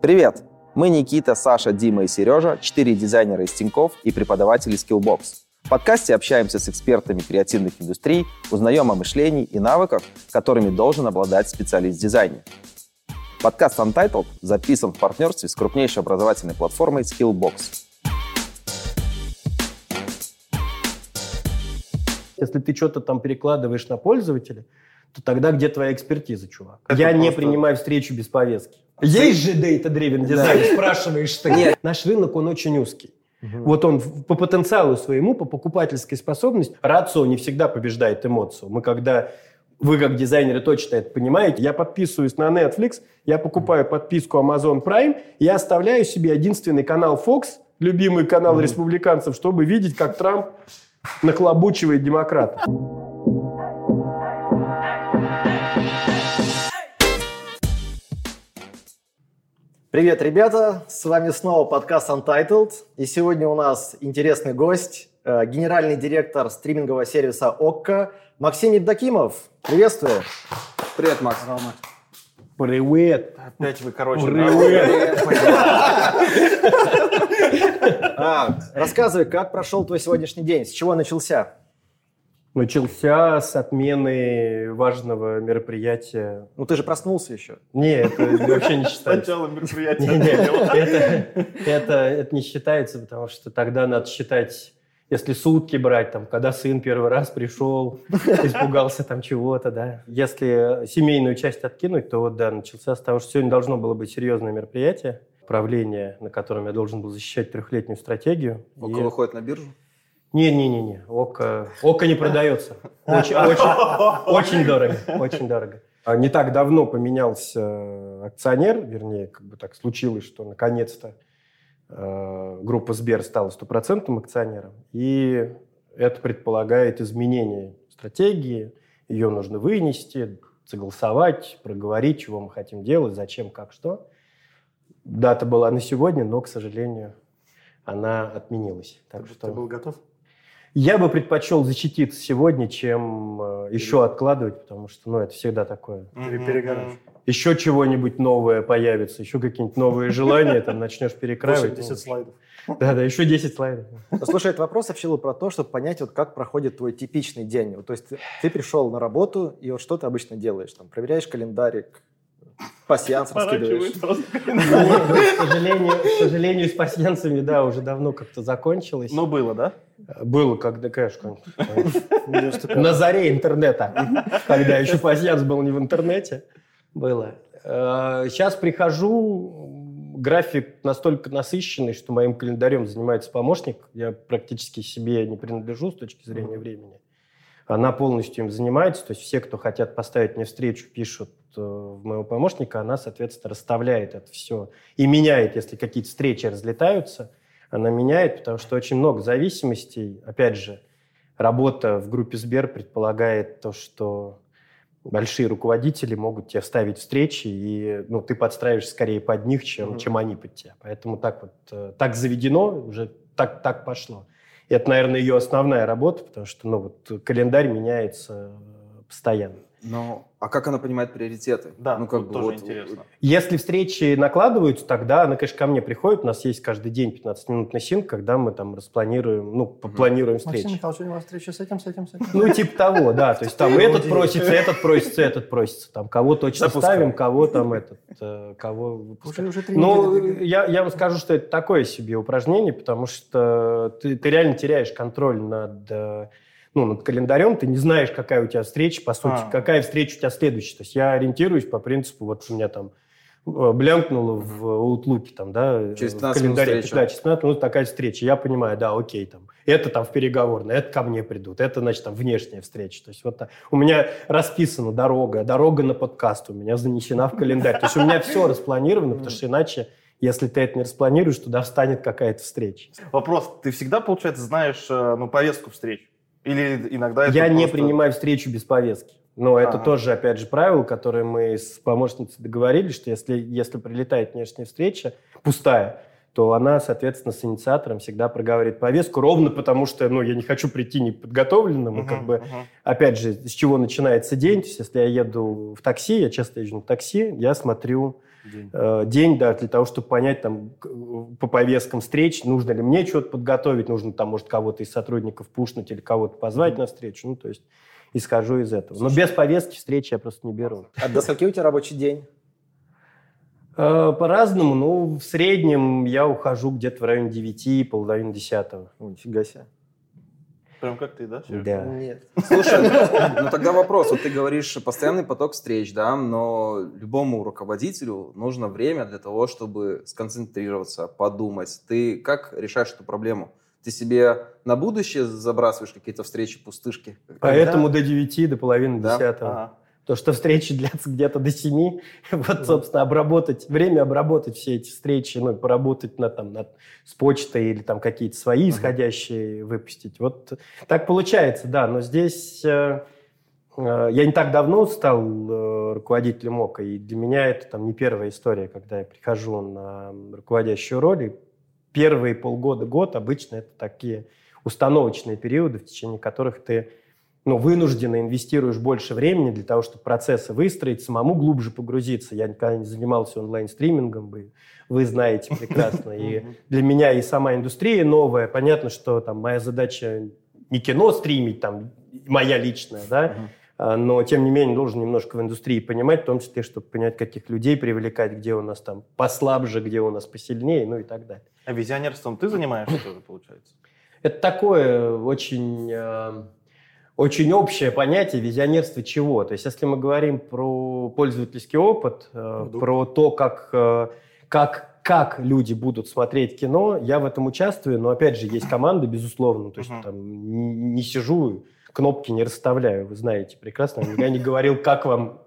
Привет! Мы Никита, Саша, Дима и Сережа, четыре дизайнера из Тинькофф и преподаватели Skillbox. В подкасте общаемся с экспертами креативных индустрий, узнаем о мышлении и навыках, которыми должен обладать специалист в дизайне. Подкаст Untitled записан в партнерстве с крупнейшей образовательной платформой Skillbox. Если ты что-то там перекладываешь на пользователя, то тогда где твоя экспертиза, чувак? Это Я просто... не принимаю встречу без повестки. Есть же data-driven дизайн, спрашиваешь ты. Нет. Наш рынок, он очень узкий. Угу. Вот он по потенциалу своему, по покупательской способности, рацио не всегда побеждает эмоцию. Мы когда вы как дизайнеры точно это понимаете. Я подписываюсь на Netflix, я покупаю подписку Amazon Prime, я оставляю себе единственный канал Fox, любимый канал mm республиканцев, чтобы видеть, как Трамп нахлобучивает демократов. Привет, ребята! С вами снова подкаст Untitled. И сегодня у нас интересный гость, э, генеральный директор стримингового сервиса ОККО Максим Евдокимов. Приветствую! Привет, Макс. Привет! Опять вы, короче. Привет! А, рассказывай, как прошел твой сегодняшний день? С чего начался? Начался с отмены важного мероприятия. Ну, ты же проснулся еще. Не, это вообще не считается. Начало мероприятия. Не, не, это, не считается, потому что тогда надо считать, если сутки брать, там, когда сын первый раз пришел, испугался там чего-то, да. Если семейную часть откинуть, то вот, да, начался с того, что сегодня должно было быть серьезное мероприятие, правление, на котором я должен был защищать трехлетнюю стратегию. Око и... выходит на биржу? Не-не-не, Око, Око не продается. Очень, очень, очень дорого, очень дорого. А не так давно поменялся акционер, вернее, как бы так случилось, что наконец-то э, группа Сбер стала стопроцентным акционером, и это предполагает изменение стратегии, ее нужно вынести, согласовать, проговорить, чего мы хотим делать, зачем, как, что. Дата была на сегодня, но, к сожалению, она отменилась. Так ты, что... ты был готов? Я бы предпочел защититься сегодня, чем э, еще откладывать, потому что, ну, это всегда такое. Mm-hmm. Еще чего-нибудь новое появится, еще какие-нибудь новые желания, там начнешь перекраивать. 10 ну, слайдов. Да, да, еще 10 слайдов. Ну, слушай, этот вопрос вообще был про то, чтобы понять, вот как проходит твой типичный день. Вот, то есть ты, ты пришел на работу, и вот что ты обычно делаешь? Там, проверяешь календарик, пассианцем скидываешь. К сожалению, к сожалению, с пассианцами, да, уже давно как-то закончилось. Но было, да? Было, когда, конечно, на заре интернета, когда еще пассианс был не в интернете. Было. Сейчас э, прихожу, график настолько насыщенный, что моим календарем занимается помощник. Я практически себе не принадлежу с точки зрения времени. Она полностью им занимается. То есть все, кто хотят поставить мне встречу, пишут э, в моего помощника, она, соответственно, расставляет это все и меняет, если какие-то встречи разлетаются, она меняет, потому что очень много зависимостей. Опять же, работа в группе Сбер предполагает то, что большие руководители могут тебе вставить встречи, и ну, ты подстраиваешься скорее под них, чем, mm-hmm. чем они под тебя. Поэтому так вот, э, так заведено, уже так, так пошло. Это, наверное, ее основная работа, потому что ну, вот, календарь меняется постоянно. Но а как она понимает приоритеты? Да, ну, как бы, тоже вот, интересно. Если встречи накладываются, тогда она, конечно, ко мне приходит. У нас есть каждый день 15 минут на синк, когда мы там распланируем, ну, планируем встречи. Максим Михайлович, у вас встреча с этим, с этим, с этим? Ну, типа того, да. То есть там этот просится, этот просится, этот просится. Там кого точно ставим, кого там этот, э, кого выпускаем. Ну, я, я вам скажу, что это такое себе упражнение, потому что ты, ты реально теряешь контроль над э, ну, над календарем, ты не знаешь, какая у тебя встреча, по сути, а. какая встреча у тебя следующая. То есть я ориентируюсь по принципу, вот у меня там э, блянкнуло в Outlook, там, да, через 15 в календаре, минут да, через 15 минут такая встреча. Я понимаю, да, окей, там, это там в переговорной, это ко мне придут, это, значит, там внешняя встреча. То есть вот так. у меня расписана дорога, дорога на подкаст у меня занесена в календарь. То есть у меня все распланировано, потому что иначе если ты это не распланируешь, туда встанет какая-то встреча. Вопрос. Ты всегда, получается, знаешь э, ну, повестку встреч? Или иногда это Я просто... не принимаю встречу без повестки. Но ага. это тоже, опять же, правило, которое мы с помощницей договорились, что если, если прилетает внешняя встреча, пустая, то она, соответственно, с инициатором всегда проговаривает повестку, ровно потому что, ну, я не хочу прийти неподготовленным, uh-huh, и как бы, uh-huh. опять же, с чего начинается день, то есть если я еду в такси, я часто езжу на такси, я смотрю день, э, день да, для того, чтобы понять там по повесткам встреч, нужно ли мне что-то подготовить, нужно там, может, кого-то из сотрудников пушнуть или кого-то позвать uh-huh. на встречу, ну, то есть исхожу из этого. Слушай, Но без повестки встречи я просто не беру. А до скольки у тебя рабочий день? Э, по-разному. Ну, в среднем я ухожу где-то в районе 9, половины 10. Ну, нифига себе. Прям как ты, да? Да. Нет. Слушай, ну, ну тогда вопрос. Вот ты говоришь постоянный поток встреч, да, но любому руководителю нужно время для того, чтобы сконцентрироваться, подумать. Ты как решаешь эту проблему? Ты себе на будущее забрасываешь какие-то встречи, пустышки? Поэтому Когда? до 9, до половины да? 10. Ага то, что встречи длятся где-то до 7, вот, собственно, обработать, время обработать все эти встречи, ну, поработать на, там, над, с почтой или там какие-то свои исходящие выпустить. Вот так получается, да, но здесь э, э, я не так давно стал э, руководителем ОКО, и для меня это там не первая история, когда я прихожу на руководящую роль, и первые полгода, год обычно это такие установочные периоды, в течение которых ты ну, вынужденно инвестируешь больше времени для того, чтобы процессы выстроить, самому глубже погрузиться. Я никогда не занимался онлайн-стримингом, вы, вы знаете прекрасно. И для меня и сама индустрия новая. Понятно, что там моя задача не кино стримить, там, моя личная, да, а, но, тем не менее, должен немножко в индустрии понимать, в том числе, чтобы понять, каких людей привлекать, где у нас там послабже, где у нас посильнее, ну и так далее. А визионерством ты занимаешься тоже, получается? Это такое очень а, очень общее понятие визионерства чего. То есть если мы говорим про пользовательский опыт, э, про то, как, э, как, как люди будут смотреть кино, я в этом участвую, но опять же есть команда, безусловно, то есть uh-huh. там не сижу, кнопки не расставляю, вы знаете прекрасно, я не говорил, как вам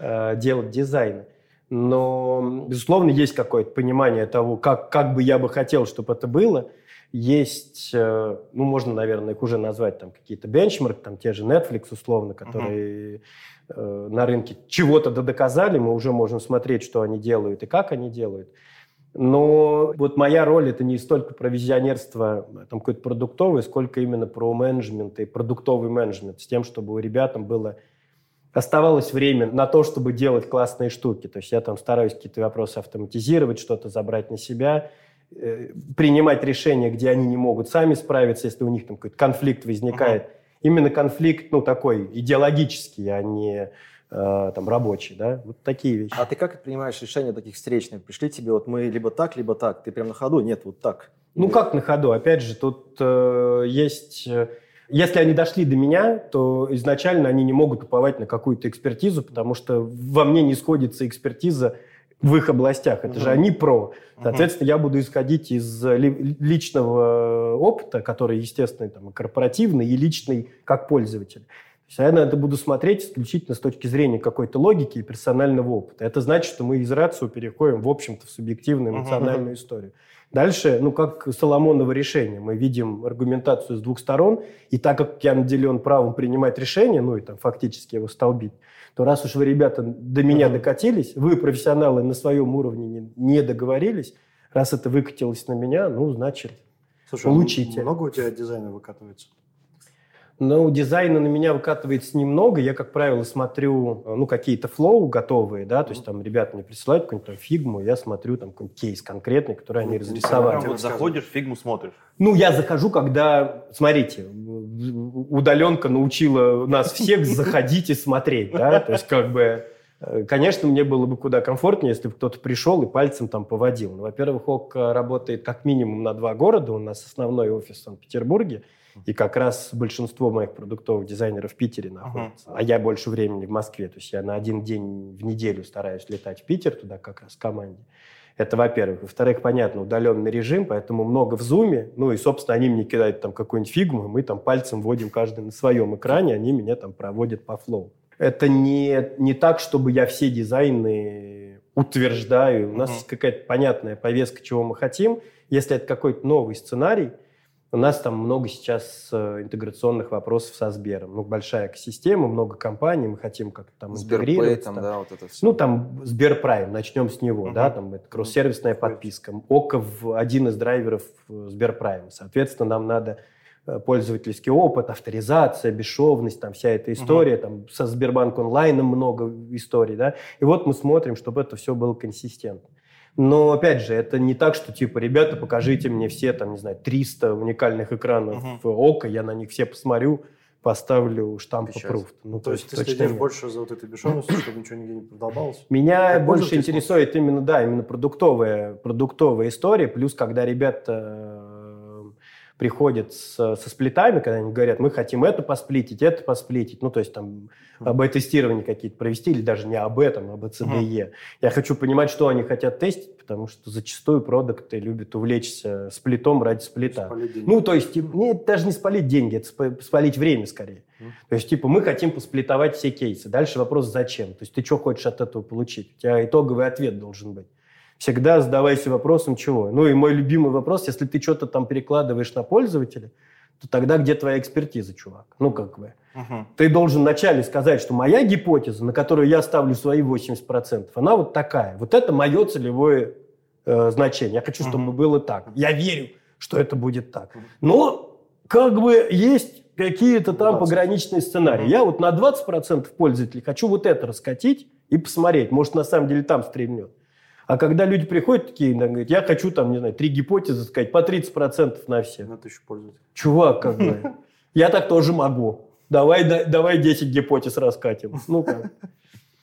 э, делать дизайн. Но, безусловно, есть какое-то понимание того, как, как бы я бы хотел, чтобы это было – есть, э, ну, можно, наверное, их уже назвать там какие-то бенчмарки, там те же Netflix, условно, которые uh-huh. на рынке чего-то доказали, мы уже можем смотреть, что они делают и как они делают. Но вот моя роль это не столько про визионерство там какое-то продуктовое, сколько именно про менеджмент и продуктовый менеджмент с тем, чтобы у ребятам было оставалось время на то, чтобы делать классные штуки. То есть я там стараюсь какие-то вопросы автоматизировать, что-то забрать на себя – Э, принимать решения, где они не могут сами справиться, если у них там какой-то конфликт возникает. Uh-huh. Именно конфликт, ну, такой идеологический, а не э, там рабочий, да, вот такие вещи. А ты как принимаешь решения таких встречных? Пришли тебе, вот мы либо так, либо так, ты прям на ходу, нет, вот так. Ну, Или... как на ходу? Опять же, тут э, есть... Э, если они дошли до меня, то изначально они не могут уповать на какую-то экспертизу, потому что во мне не сходится экспертиза в их областях. Это угу. же они про. Соответственно, угу. я буду исходить из личного опыта, который, естественно, там, корпоративный, и личный как пользователь. То есть я на это буду смотреть исключительно с точки зрения какой-то логики и персонального опыта. Это значит, что мы из рацию переходим, в общем-то, в субъективную эмоциональную uh историю. Дальше, ну, как Соломоново решение. Мы видим аргументацию с двух сторон, и так как я наделен правом принимать решение, ну, и там фактически его столбить, то раз уж вы, ребята, до меня докатились, вы, профессионалы, на своем уровне не, не договорились, раз это выкатилось на меня, ну, значит, Слушай, а получите. много у тебя дизайна выкатывается? Ну, дизайна на меня выкатывается немного. Я, как правило, смотрю, ну, какие-то flow готовые, да, то есть там ребята мне присылают какую-нибудь там фигму, я смотрю там какой-нибудь кейс конкретный, который они ну, разрисовали. Вот заходишь, фигму смотришь. Ну, я захожу, когда, смотрите, удаленка научила нас всех заходить и смотреть, да, то есть как бы... Э, конечно, мне было бы куда комфортнее, если бы кто-то пришел и пальцем там поводил. Ну, во-первых, ОК работает как минимум на два города. У нас основной офис в Санкт-Петербурге. И как раз большинство моих продуктовых дизайнеров в Питере находится. Uh-huh. А я больше времени в Москве. То есть я на один день в неделю стараюсь летать в Питер туда как раз в команде. Это во-первых. Во-вторых, понятно, удаленный режим, поэтому много в зуме. Ну и, собственно, они мне кидают там какую-нибудь фигму, и мы там пальцем вводим каждый на своем экране, они меня там проводят по флоу. Это не, не так, чтобы я все дизайны утверждаю. У нас uh-huh. есть какая-то понятная повестка, чего мы хотим. Если это какой-то новый сценарий – У нас там много сейчас э, интеграционных вопросов со Сбером. Ну, большая экосистема, много компаний, мы хотим как-то там Сберпэй, интегрироваться. там, там. да, вот это все. Ну, там Сберпрайм, начнем с него, Мгм. да, там это кросс-сервисная подписка. ОКО один из драйверов э, Сберпрайм. Соответственно, нам надо э, пользовательский опыт, авторизация, бесшовность, там вся эта история, там со Сбербанк онлайном много историй, да. И вот мы смотрим, чтобы это все было консистентно. Но, опять же, это не так, что, типа, ребята, покажите мне все, там, не знаю, 300 уникальных экранов в ОКО, я на них все посмотрю, поставлю штамп approved. Ну, То есть ты следишь нет. больше за вот этой бесшовностью, чтобы ничего нигде не продолбалось? Меня Как больше интересует именно, да, именно продуктовая, продуктовая история. Плюс, когда ребята приходят с- со сплитами, когда они говорят, мы хотим это посплитить, это посплитить, ну, то есть там АБ-тестирование какие-то провести, или даже не АБ, там, АБЦДЕ. Я хочу понимать, что они хотят тестить, потому что зачастую продукты любят увлечься сплитом ради сплита. Ну, то есть, типа, не, даже не спалить деньги, это спа- спалить время скорее. Мгм. То есть, типа, мы хотим посплитовать все кейсы. Дальше вопрос, зачем? То есть, ты что хочешь от этого получить? У тебя итоговый ответ должен быть. Всегда задавайся вопросом, чего. Ну, и мой любимый вопрос, если ты что-то там перекладываешь на пользователя, то тогда где твоя экспертиза, чувак? Ну, как бы. Мгм. Ты должен вначале сказать, что моя гипотеза, на которую я ставлю свои 80%, она вот такая. Вот это мое целевое э, значение. Я хочу, чтобы Мгм. было так. Я верю, что это будет так. Но как бы есть какие-то там 20. пограничные сценарии. Мгм. Я вот на 20% пользователей хочу вот это раскатить и посмотреть. Может, на самом деле там стрельнет. А когда люди приходят такие, да, говорят, я хочу там, не знаю, три гипотезы сказать, по 30% на все. На тысячу пользователей. Чувак, как бы, я так тоже могу. Давай, да- давай 10 гипотез раскатим. Ну как?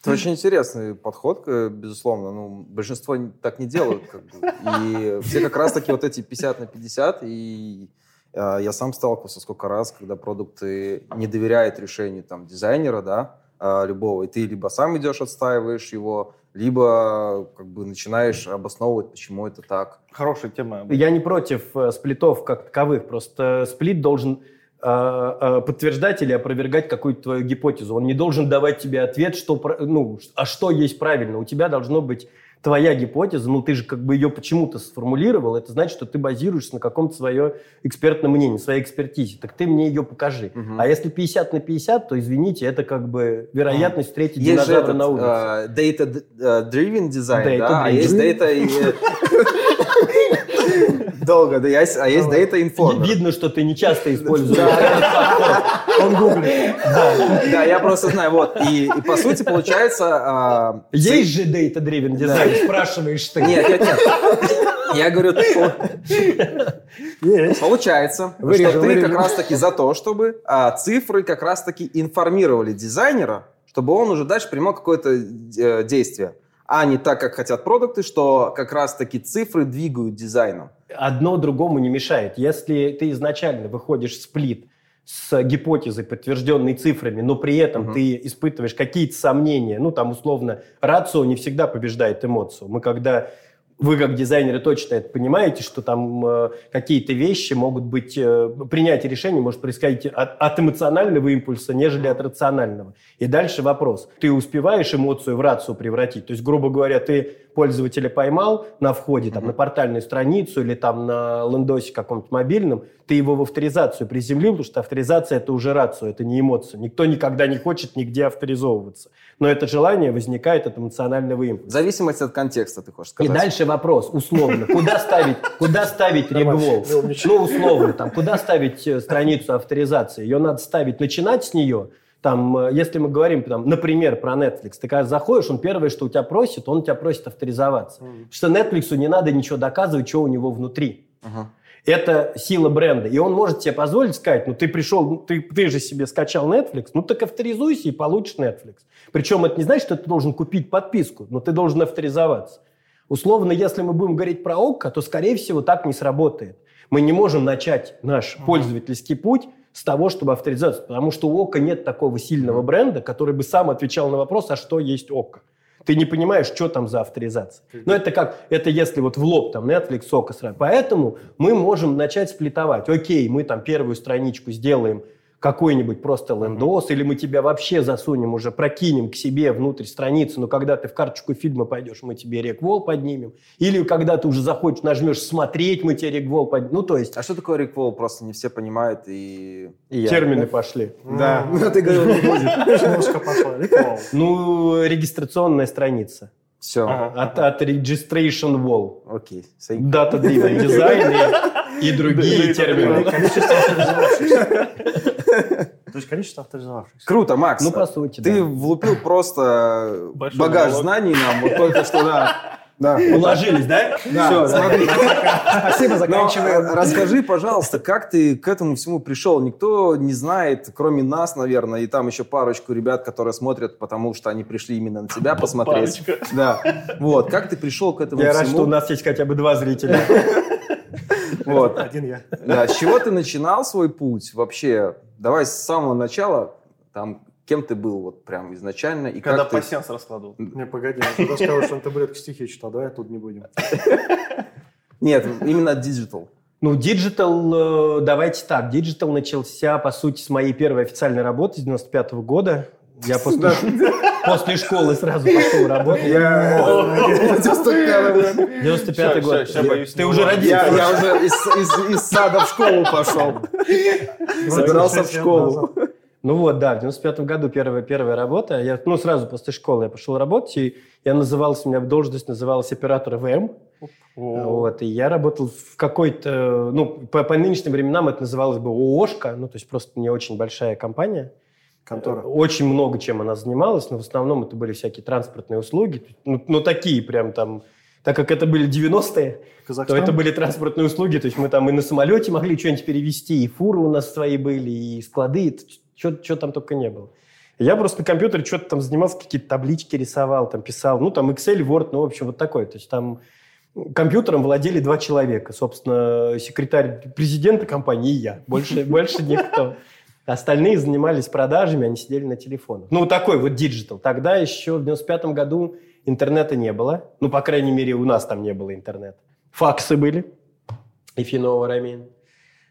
Это очень интересный подход, э, безусловно. Ну, большинство так не делают. Как бы. И все как раз-таки вот эти 50 на 50. И э, я сам сталкивался сколько раз, когда продукты не доверяют решению там, дизайнера, да, э, любого. И ты либо сам идешь, отстаиваешь его, либо как бы начинаешь обосновывать, почему это так. Хорошая тема. Я не против э, сплитов как таковых, просто сплит должен э, э, подтверждать или опровергать какую-то твою гипотезу. Он не должен давать тебе ответ, что, ну, а что есть правильно. У тебя должно быть твоя гипотеза, ну ты же как бы ее почему-то сформулировал, это значит, что ты базируешься на каком-то свое экспертном мнении, своей экспертизе. Так ты мне ее покажи. Мгм. А если 50 на 50, то, извините, это как бы вероятность встретить Есть динозавра этот, на улице. э, data-driven дизайн, да, а Data-driven. есть data... Долго, да, есть- а есть data informer. Видно, что ты не часто используешь. Он гуглит. Да, я просто знаю, вот. И, по сути получается... а, Есть же data-driven дизайн, спрашиваешь ты. Нет, нет, нет. Я говорю, получается, Вырежем, что ты вырежем. как раз-таки за то, чтобы а, цифры как раз-таки информировали дизайнера, чтобы он уже дальше принимал какое-то э, действие. А не так, как хотят продукты, что как раз-таки цифры двигают дизайном. Одно другому не мешает. Если ты изначально выходишь в сплит с гипотезой, подтвержденной цифрами, но при этом Мгм. ты испытываешь какие-то сомнения, ну, там, условно, рацио не всегда побеждает эмоцию. Мы когда вы как дизайнеры точно это понимаете, что там э, какие-то вещи могут быть, э, принятие решений может происходить от, от эмоционального импульса, нежели от рационального. И дальше вопрос. Ты успеваешь эмоцию в рацию превратить? То есть, грубо говоря, ты пользователя поймал на входе, там, Мгм. на портальную страницу или там на лендосе каком-то мобильном, ты его в авторизацию приземлил, потому что авторизация – это уже рацию, это не эмоция. Никто никогда не хочет нигде авторизовываться. Но это желание возникает от эмоционального В импульса. зависимости от контекста, ты хочешь И сказать. дальше вопрос, условно, куда ставить, куда ставить регвол? Ну. Ну, условно, там, куда ставить э, страницу авторизации? Ее надо ставить, начинать с нее. Там, э, если мы говорим, там, например, про Netflix, ты когда заходишь, он первое, что у тебя просит, он тебя просит авторизоваться. Потому что Netflix не надо ничего доказывать, что у него внутри. Мгм. Это сила бренда. И он может себе позволить сказать, ну ты пришел, ты, ты же себе скачал Netflix, ну так авторизуйся и получишь Netflix. Причем это не значит, что ты должен купить подписку, но ты должен авторизоваться. Условно, если мы будем говорить про ОККО, то, скорее всего, так не сработает. Мы не можем начать наш пользовательский путь с того, чтобы авторизоваться, потому что у ОККО нет такого сильного бренда, который бы сам отвечал на вопрос, а что есть ОККО. Ты не понимаешь, что там за авторизация. Но это как, это если вот в лоб там Netflix, ОККО сразу. Поэтому мы можем начать сплитовать. Окей, мы там первую страничку сделаем какой-нибудь просто лендос, или мы тебя вообще засунем уже, прокинем к себе внутрь страницы, но когда ты в карточку фильма пойдешь, мы тебе реквол поднимем. Или когда ты уже захочешь, нажмешь смотреть, мы тебе реквол поднимем. Ну, то есть... А что такое реквол? Просто не все понимают и... и я. Термины пошли. Да. Ну, ты говорил, не будет. Немножко пошла. Реквол. Ну, регистрационная страница. Все. От, от registration wall. Окей. Data-driven дизайн и, и другие термины. То есть количество авторизовавшихся. Круто, Макс. Ну, по сути, Ты влупил просто багаж знаний нам. Вот только что, да. Да. Уложились, да? Да. Все, смотри. Спасибо, заканчиваем. расскажи, пожалуйста, как ты к этому всему пришел? Никто не знает, кроме нас, наверное, и там еще парочку ребят, которые смотрят, потому что они пришли именно на тебя посмотреть. Парочка. Да. Вот. Как ты пришел к этому Я всему? рад, что у нас есть хотя бы два зрителя. Вот. Один я. Да, с чего ты начинал свой путь вообще? Давай с самого начала, там, кем ты был вот прям изначально и Когда как ты... пассианс раскладывал. Не, погоди, ты рассказывал, что ты бред стихи читал, давай тут не будем. Нет, именно digital. Ну, digital, э, давайте так, digital начался, по сути, с моей первой официальной работы с 95 года. Я после, после школы сразу пошел работать. 95 год. ща боюсь Ты уже родился. Я, я уже из, из- из сада в школу пошел. Собирался в школу. Ну вот, да, в 95 году первая, первая работа. Я, ну, сразу после школы я пошел работать, и я назывался, у меня должность называлась оператор ВМ. Вот, и я работал в какой-то, ну, по, по нынешним временам это называлось бы ООшка, ну, то есть просто не очень большая компания. Контора. Очень много чем она занималась, но в основном это были всякие транспортные услуги. Ну, ну такие прям там... Так как это были 90-е, то Казахстан. это были транспортные услуги. То есть мы там и на самолете могли что-нибудь перевезти, и фуры у нас свои были, и склады, что там только не было. Я просто на компьютере что-то там занимался, какие-то таблички рисовал, там писал. Ну, там Excel, Word, ну, в общем, вот такой. То есть там компьютером владели два человека. Собственно, секретарь президента компании и я. Больше, больше никто. Остальные занимались продажами, они сидели на телефонах. Ну, такой вот диджитал. Тогда еще в 95 году интернета не было. Ну, по крайней мере, у нас там не было интернета. Факсы были. Эфинова Рамин.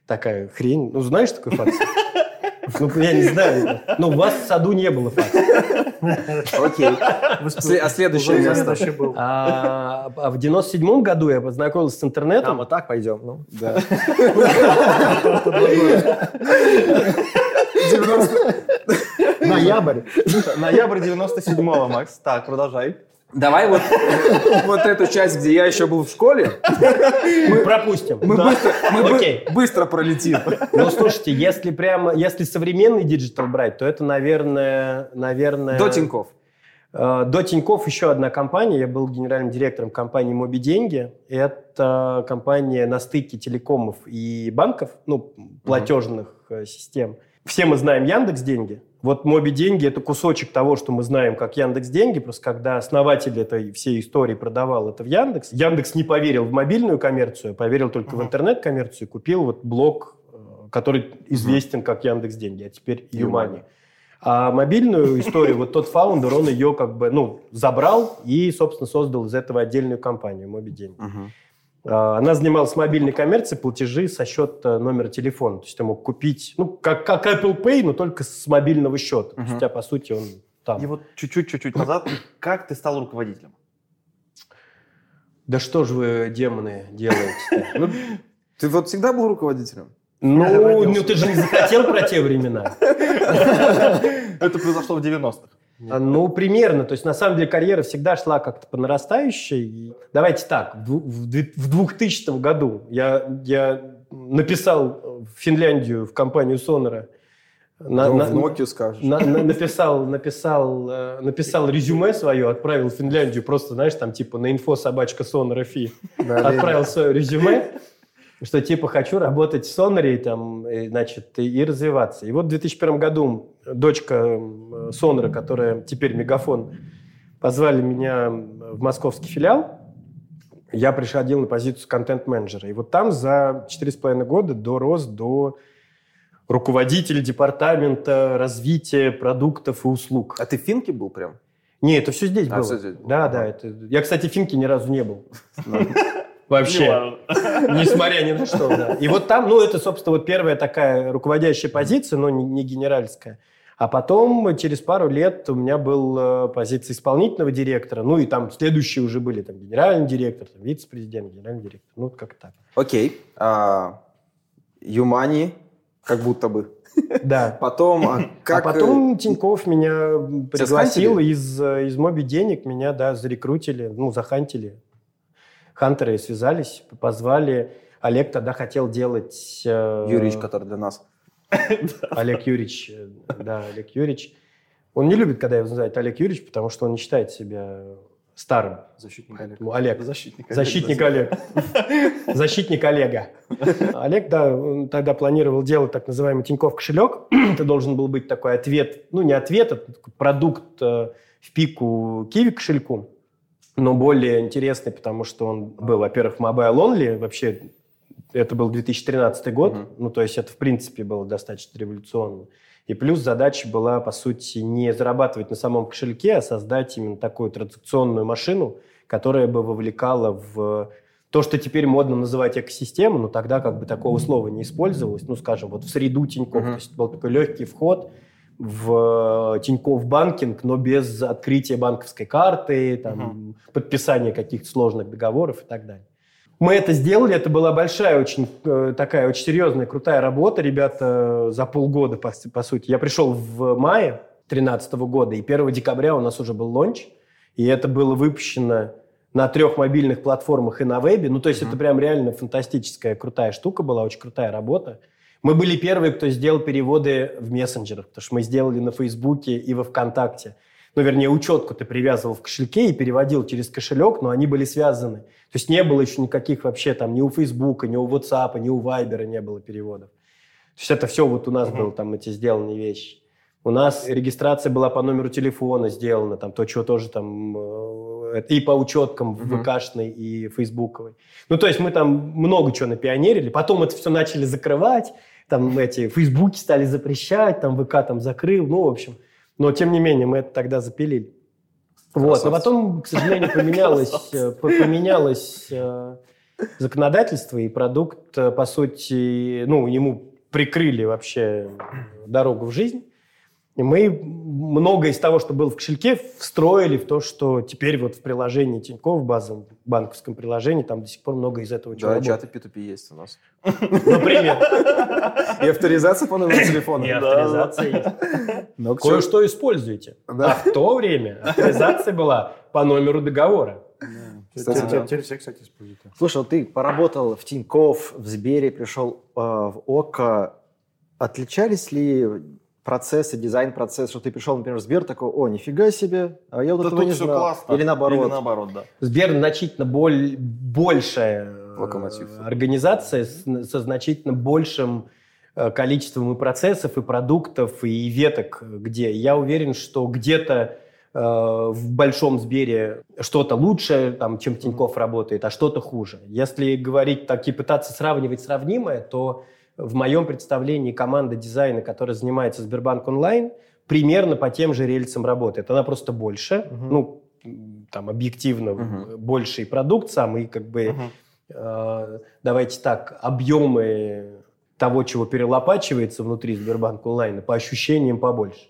Такая хрень. Ну, знаешь такой факс? Ну, я не знаю. Ну, у вас в саду не было факса. Окей. А следующее место? был. А, а в 97 году я познакомился с А, интернетом. вот так пойдем. Ну. Да. Ноябрь. Ноябрь 97-го, Макс. Так, продолжай. Давай вот, вот эту часть, где я еще был в школе, Мы пропустим. мы, Да. быстро, мы Окей. быстро пролетим. Ну, слушайте, если прямо, если современный digital брать, то это, наверное, наверное... До Тинькофф. Э, До Тинькофф еще одна компания. Я был генеральным директором компании «Моби Деньги». Это компания на стыке телекомов и банков, ну, платежных э, систем. Все мы знаем Яндекс Деньги. Вот Моби Деньги – это кусочек того, что мы знаем как Яндекс Деньги. Просто когда основатель этой всей истории продавал это в Яндекс, Яндекс не поверил в мобильную коммерцию, а поверил только в интернет-коммерцию, купил вот блок, э, который известен как Яндекс Деньги, а теперь Юмани. А мобильную историю, вот тот фаундер, он ее как бы, ну, забрал и, собственно, создал из этого отдельную компанию «Моби Деньги». А, Она занималась мобильной коммерцией, платежи со счета номера телефона. То есть ты мог купить, ну, как, как Apple Pay, но только с мобильного счета. То есть у тебя, по сути, он там. И вот чуть-чуть, чуть-чуть назад, как ты стал руководителем? Да что же вы, демоны, делаете Ну, Ты вот всегда был руководителем? Ну, ну, ты же не захотел про те времена. Это произошло в 90-х. А, Ну, примерно. То есть, на самом деле, карьера всегда шла как-то по нарастающей. Давайте так, в дву- в две- в 2000 году я, я написал в Финляндию, в компанию Сонора, на- Ну, на- в Nokia скажешь. на- на- написал, написал, э, написал резюме свое, отправил в Финляндию, просто, знаешь, там типа на инфо собачка Сонора Фи. Отправил свое резюме, что типа хочу работать в Соноре, и, там, и, значит, и, и развиваться. И вот в 2001 году дочка Сонора, которая теперь Мегафон, позвали меня в московский филиал. Я приходил на позицию контент-менеджера. И вот там за 4,5 года дорос до руководителя департамента развития продуктов и услуг. А ты в Финке был прям? Не, это все здесь А, было. всё здесь было. Да, Ага. да. Это... Я, кстати, в Финке ни разу не был. Вообще. Несмотря ни на что, да. И вот там, ну, это, собственно, вот первая такая руководящая позиция, но не, не генеральская. А потом, через пару лет, у меня был э, позиция исполнительного директора. Ну, и там следующие уже были, там, генеральный директор, там, вице-президент, генеральный директор. Ну, как так. Окей. А, Юмани, как будто бы. Да. Потом, а как... А потом Тиньков меня пригласил из, из Моби Денег, меня, да, зарекрутили, ну, захантили. Хантеры связались, позвали. Олег тогда хотел делать... Э... Юрьевич, который для нас. Олег Юрьевич, да, Олег Юрьевич. Он не любит, когда его называют Олег Юрьевич, потому что он не считает себя старым. Защитник Олег. Ну, Олег. Защитник Олег. Защитник Олег. Защитник Олега. Олег, да, он тогда планировал делать так называемый Тинькофф кошелек. Это должен был быть такой ответ, ну, не ответ, а продукт э, в пику Киви кошельку, но более интересный, потому что он был, во-первых, mobile only, вообще это был 2013 год, mm-hmm. ну, то есть это, в принципе, было достаточно революционно. И плюс задача была, по сути, не зарабатывать на самом кошельке, а создать именно такую транзакционную машину, которая бы вовлекала в то, что теперь модно называть экосистему, но тогда как бы такого слова не использовалось, ну, скажем, вот в среду Тинькофф. Mm-hmm. То есть был такой легкий вход в Тинькофф банкинг, но без открытия банковской карты, там, mm-hmm. подписания каких-то сложных договоров и так далее. Мы это сделали, это была большая, очень э, такая, очень серьезная, крутая работа, ребята, за полгода, по, по сути. Я пришел в мае 2013 года, и 1 декабря у нас уже был лонч, и это было выпущено на трех мобильных платформах и на вебе. Ну, то есть mm-hmm. это прям реально фантастическая, крутая штука была, очень крутая работа. Мы были первые, кто сделал переводы в мессенджерах, потому что мы сделали на Фейсбуке и во ВКонтакте ну, вернее, учетку ты привязывал в кошельке и переводил через кошелек, но они были связаны. То есть не было еще никаких вообще там ни у Фейсбука, ни у WhatsApp, ни у Вайбера не было переводов. То есть это все вот у нас uh-huh. было там эти сделанные вещи. У нас регистрация была по номеру телефона сделана, там то, чего тоже там э, и по учеткам uh-huh. ВКшной и Фейсбуковой. Ну, то есть мы там много чего напионерили. Потом это все начали закрывать, там эти Фейсбуки стали запрещать, там ВК там закрыл, ну, в общем. Но, тем не менее, мы это тогда запилили. Вот. Но потом, к сожалению, поменялось, э, поменялось э, законодательство, и продукт, э, по сути, ну, ему прикрыли вообще дорогу в жизнь. И мы многое из того, что было в кошельке, встроили в то, что теперь вот в приложении Тинькофф, в базовом банковском приложении, там до сих пор много из этого чего Да, чаты P2P есть у нас. Например. И авторизация по номеру телефона. И авторизация есть. Кое-что используете. А в то время авторизация была по номеру договора. Теперь все, кстати, используют. Слушай, вот ты поработал в Тинькофф, в Сбере, пришел э, в ОКО. Отличались ли процессы, дизайн-процесс, что ты пришел, например, в Сбер, такой, о, нифига себе, а я вот да этого не знал. Классно. Или наоборот. Или наоборот, да. Сбер значительно боль, большая э, Локомотив. организация со значительно большим э, количеством и процессов, и продуктов, и веток, где я уверен, что где-то э, в большом Сбере что-то лучше, там, чем Тиньков работает, а что-то хуже. Если говорить так и пытаться сравнивать сравнимое, то в моем представлении команда дизайна, которая занимается Сбербанк онлайн, примерно по тем же рельсам работает. Она просто больше, uh-huh. ну, там, объективно uh-huh. больший продукт сам, и как бы, uh-huh. э, давайте так, объемы того, чего перелопачивается внутри Сбербанк онлайна, по ощущениям побольше.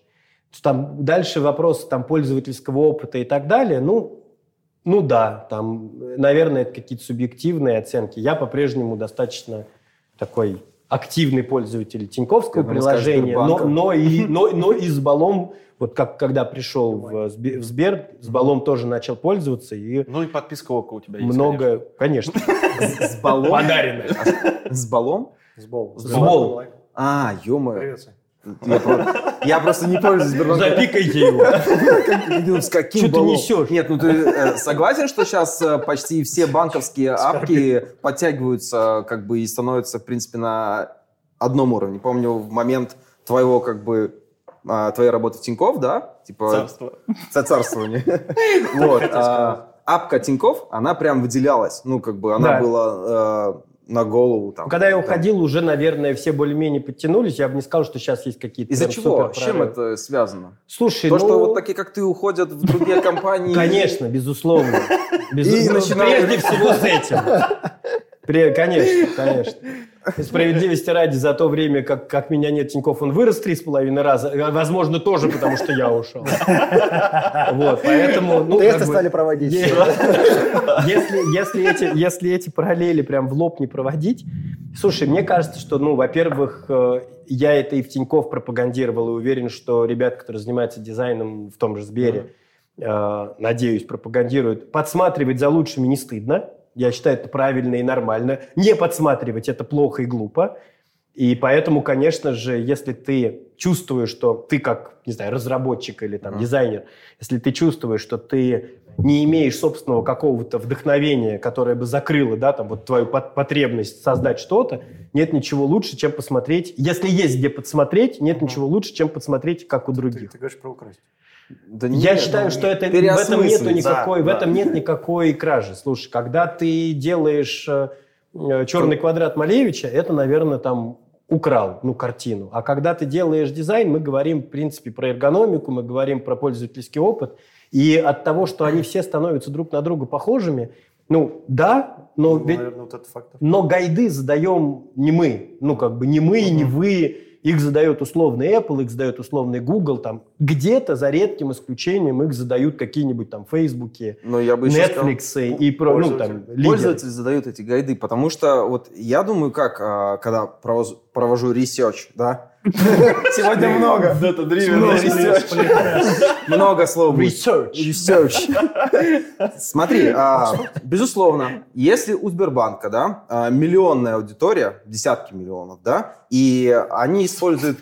Там дальше вопрос там, пользовательского опыта и так далее, ну, ну да, там, наверное, это какие-то субъективные оценки. Я по-прежнему достаточно такой активный пользователь Тиньковского приложения, но, но, и, но, но и с Балом, вот как когда пришел в, в Сбер, с Балом тоже начал пользоваться. И ну и подписка ОКО у тебя есть, Много, конечно. С Балом? Подаренная. С Балом? С Балом. С Балом. А, ё-моё. Я, просто, я просто не пользуюсь Сбербанком. Запикайте его. С каким Что ты несешь? Нет, ну ты э, согласен, что сейчас э, почти все банковские апки подтягиваются как бы и становятся, в принципе, на одном уровне. Помню, в момент твоего как бы а, твоей работы в Тинькофф, да? Типа, Царство. Царствование. Вот. А, апка Тинькофф, она прям выделялась. Ну, как бы она была на голову. Там, Когда я уходил, уже, наверное, все более-менее подтянулись. Я бы не сказал, что сейчас есть какие-то Из-за чего? С чем это связано? Слушай, То, ну... что вот такие, как ты, уходят в другие компании. Конечно, безусловно. Без- И начинают- Прежде всего с этим. Конечно, конечно. Справедливости ради, за то время, как, как меня нет Тинькофф, он вырос три с половиной раза. Э, Возможно, тоже потому, что я ушел. Вот, поэтому... Ну, Тесты стали проводить. Если, если, эти, если эти параллели прям в лоб не проводить... Слушай, мне кажется, что, ну, во-первых, э, я это и в Тинькофф пропагандировал, и уверен, что ребята, которые занимаются дизайном в том же Сбере, э, надеюсь, пропагандируют. Подсматривать за лучшими не стыдно. Я считаю, это правильно и нормально. Не подсматривать – это плохо и глупо. И поэтому, конечно же, если ты чувствуешь, что ты как, не знаю, разработчик или там Мгм. дизайнер, если ты чувствуешь, что ты не имеешь собственного какого-то вдохновения, которое бы закрыло, да, там вот твою пот- потребность создать что-то, нет ничего лучше, чем посмотреть. Если есть где подсмотреть, нет ничего лучше, чем подсмотреть, как у Ты, других. ты говоришь про украсть. Да Я нет, считаю, ну, что это в этом нету никакой, да, в этом нет никакой кражи. Слушай, когда ты делаешь э, э, черный квадрат Малевича, это, наверное, там украл, ну, картину. А когда ты делаешь дизайн, мы говорим, в принципе, про эргономику, мы говорим про пользовательский опыт. И от того, что они все становятся друг на друга похожими, ну, да, но Ну, ведь наверное, вот этот фактор. но гайды задаем не мы. Ну, как бы не мы, и не вы. Их задает условный Apple, их задает условный Google. Там где-то, за редким исключением, их задают какие-нибудь там Фейсбуки, Но я бы еще сказал, Netflix и про, ну, там, лидеры. Пользователи задают эти гайды, потому что вот я думаю, как, а, когда провожу research, да? Сегодня много. Много research. Много слов. Research. Research. Смотри, а, безусловно, если у Сбербанка, да, а, миллионная аудитория, десятки миллионов, да, и они используют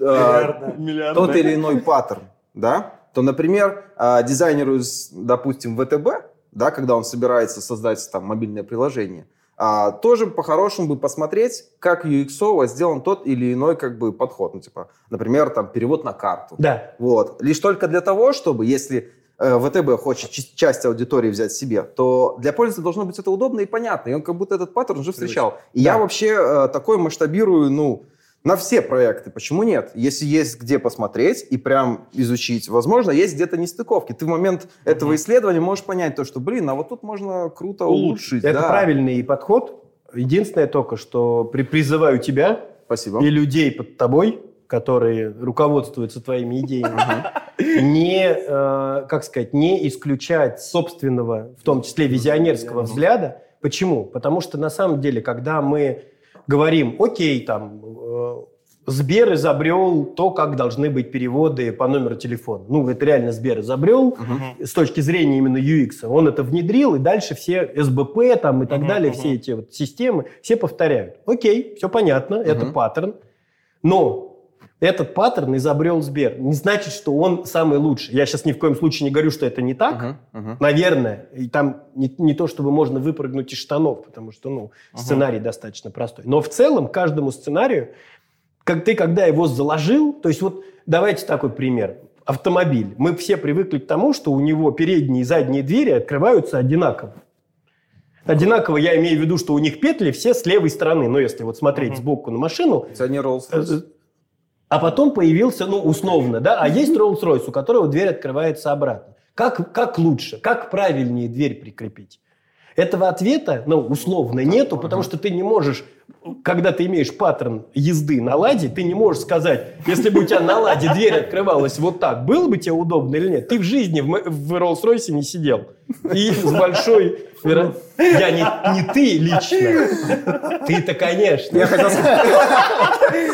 а, тот или иной паттерн, да, то, например, а, дизайнеру из, допустим, ВТБ, да, когда он собирается создать там мобильное приложение, а, тоже по-хорошему бы посмотреть, как UX сделан тот или иной как бы подход. Ну, типа, например, там перевод на карту. Да. Вот. Лишь только для того, чтобы, если э, ВТБ хочет часть аудитории взять себе, то для пользователя должно быть это удобно и понятно. И он как будто этот паттерн уже встречал. И Да. я вообще э, такой масштабирую, ну, на все проекты. Почему нет? Если есть где посмотреть и прям изучить, возможно, есть где-то нестыковки. Ты в момент этого исследования можешь понять то, что, блин, а вот тут можно круто улучшить. Это да. правильный подход. Единственное только, что при- призываю тебя Спасибо. и людей под тобой, которые руководствуются твоими идеями, не, э, как сказать, не исключать собственного, в том числе визионерского взгляда. Почему? Потому что на самом деле, когда мы говорим, окей, там, Сбер изобрел то, как должны быть переводы по номеру телефона. Ну, это реально Сбер изобрел Мгм. с точки зрения именно UX. Он это внедрил, и дальше все СБП там и так Мгм, далее, все эти вот системы, все повторяют. Окей, все понятно, это Мгм. паттерн. Но этот паттерн изобрел Сбер. Не значит, что он самый лучший. Я сейчас ни в коем случае не говорю, что это не так. Мгм, мгм. Наверное. И там не, не то, чтобы можно выпрыгнуть из штанов, потому что, ну, сценарий достаточно простой. Но в целом каждому сценарию, как ты когда его заложил, то есть вот давайте такой пример. Автомобиль. Мы все привыкли к тому, что у него передние и задние двери открываются одинаково. Одинаково я имею в виду, что у них петли все с левой стороны. Но если вот смотреть сбоку на машину, тебя не Rolls-Royce? а потом появился, ну, условно, да, а есть Rolls-Royce, у которого дверь открывается обратно. Как, как лучше, как правильнее дверь прикрепить? Этого ответа, ну, условно, нету, потому что ты не можешь, когда ты имеешь паттерн езды на ладе, ты не можешь сказать, если бы у тебя на ладе дверь открывалась вот так, было бы тебе удобно или нет? Ты в жизни в, в Rolls-Royce не сидел. И с большой... веро- Я не, не ты лично. Ты-то, конечно. Я хотел сказать,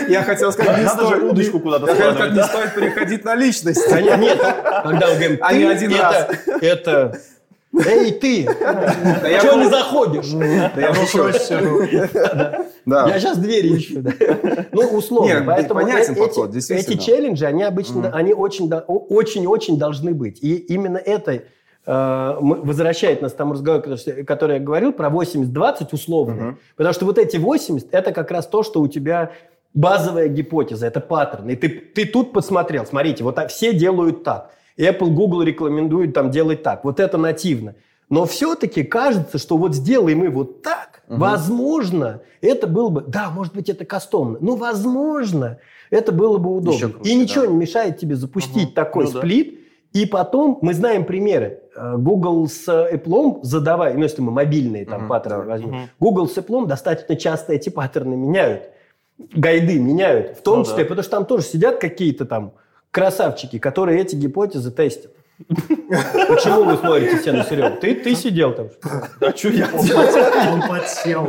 я хотел сказать, не Надо же стоит- удочку куда-то Я хотел складывать, сказать, не стоит переходить на личность. Не- Нет, когда мы говорим, А ты, не один это, это, эй, ты, чего не заходишь? Да я Да. Я сейчас двери ищу. да. Ну, условно. Нет, Поэтому понятен подход, эти, действительно. эти челленджи, они обычно, они очень-очень должны быть. И именно это э, возвращает нас к тому разговору, который, я говорил, про 80-20 условно. Потому что вот эти 80, это как раз то, что у тебя базовая гипотеза, это паттерн. И ты, ты тут посмотрел, смотрите, вот так все делают так. Apple, Google рекомендуют там делать так. Вот это нативно. Но все-таки кажется, что вот сделаем мы вот так, угу. возможно, это было бы, да, может быть, это кастомно, но возможно, это было бы удобно. Круче, и ничего да. не мешает тебе запустить угу. такой ну, сплит, да. и потом мы знаем примеры. Э, Google с Apple задавай, ну если мы мобильные там угу, паттерны возьмем, угу. Google с Apple достаточно часто эти паттерны меняют, гайды меняют, в том ну, числе, да. потому что там тоже сидят какие-то там красавчики, которые эти гипотезы тестят. Почему вы смотрите все на Серегу? Ты, ты сидел там. Да что я? Он подсел.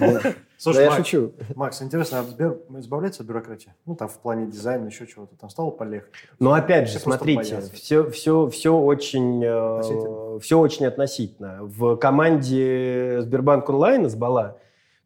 Ну. Слушай, я шучу. Макс, интересно, а Сбер избавляется от бюрократии? Ну, там в плане дизайна, еще чего-то. Там стало полегче? Ну, опять же, смотрите, все, все, все, очень, э, все очень относительно. В команде Сбербанк онлайн из Бала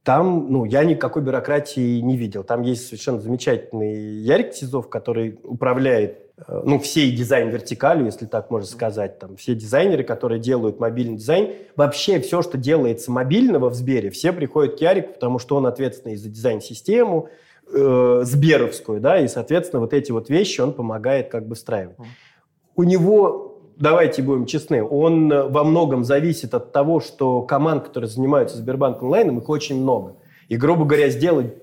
там, ну, я никакой бюрократии не видел. Там есть совершенно замечательный Ярик Тизов, который управляет Э, ну, всей дизайн-вертикалью, если так можно сказать, там, все дизайнеры, которые делают мобильный дизайн, вообще все, что делается мобильного в Сбере, все приходят к Ярику, потому что он ответственный за дизайн-систему, э, сберовскую, да, и, соответственно, вот эти вот вещи он помогает как бы встраивать. У него, давайте будем честны, он во многом зависит от того, что команд, которые занимаются Сбербанк онлайном, их очень много. И, грубо говоря, сделать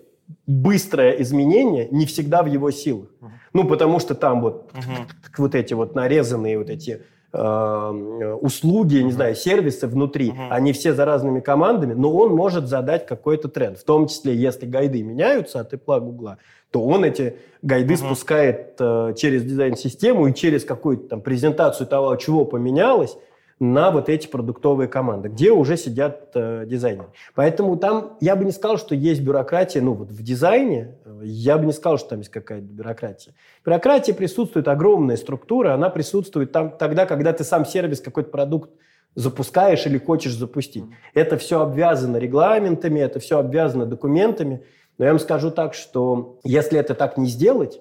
быстрое изменение не всегда в его силах. Uh-huh. Ну, потому что там вот, uh-huh. вот эти вот нарезанные вот эти э, услуги, не знаю, сервисы внутри, uh-huh. они все за разными командами, но он может задать какой-то тренд. В том числе, если гайды меняются от Apple, Google, то он эти гайды uh-huh. спускает э, через дизайн-систему и через какую-то там презентацию того, чего поменялось, на вот эти продуктовые команды, где уже сидят э, дизайнеры. Поэтому там я бы не сказал, что есть бюрократия, ну вот в дизайне, я бы не сказал, что там есть какая-то бюрократия. Бюрократия присутствует, огромная структура, она присутствует там тогда, когда ты сам сервис, какой-то продукт запускаешь или хочешь запустить. Это все обвязано регламентами, это все обвязано документами. Но я вам скажу так, что если это так не сделать,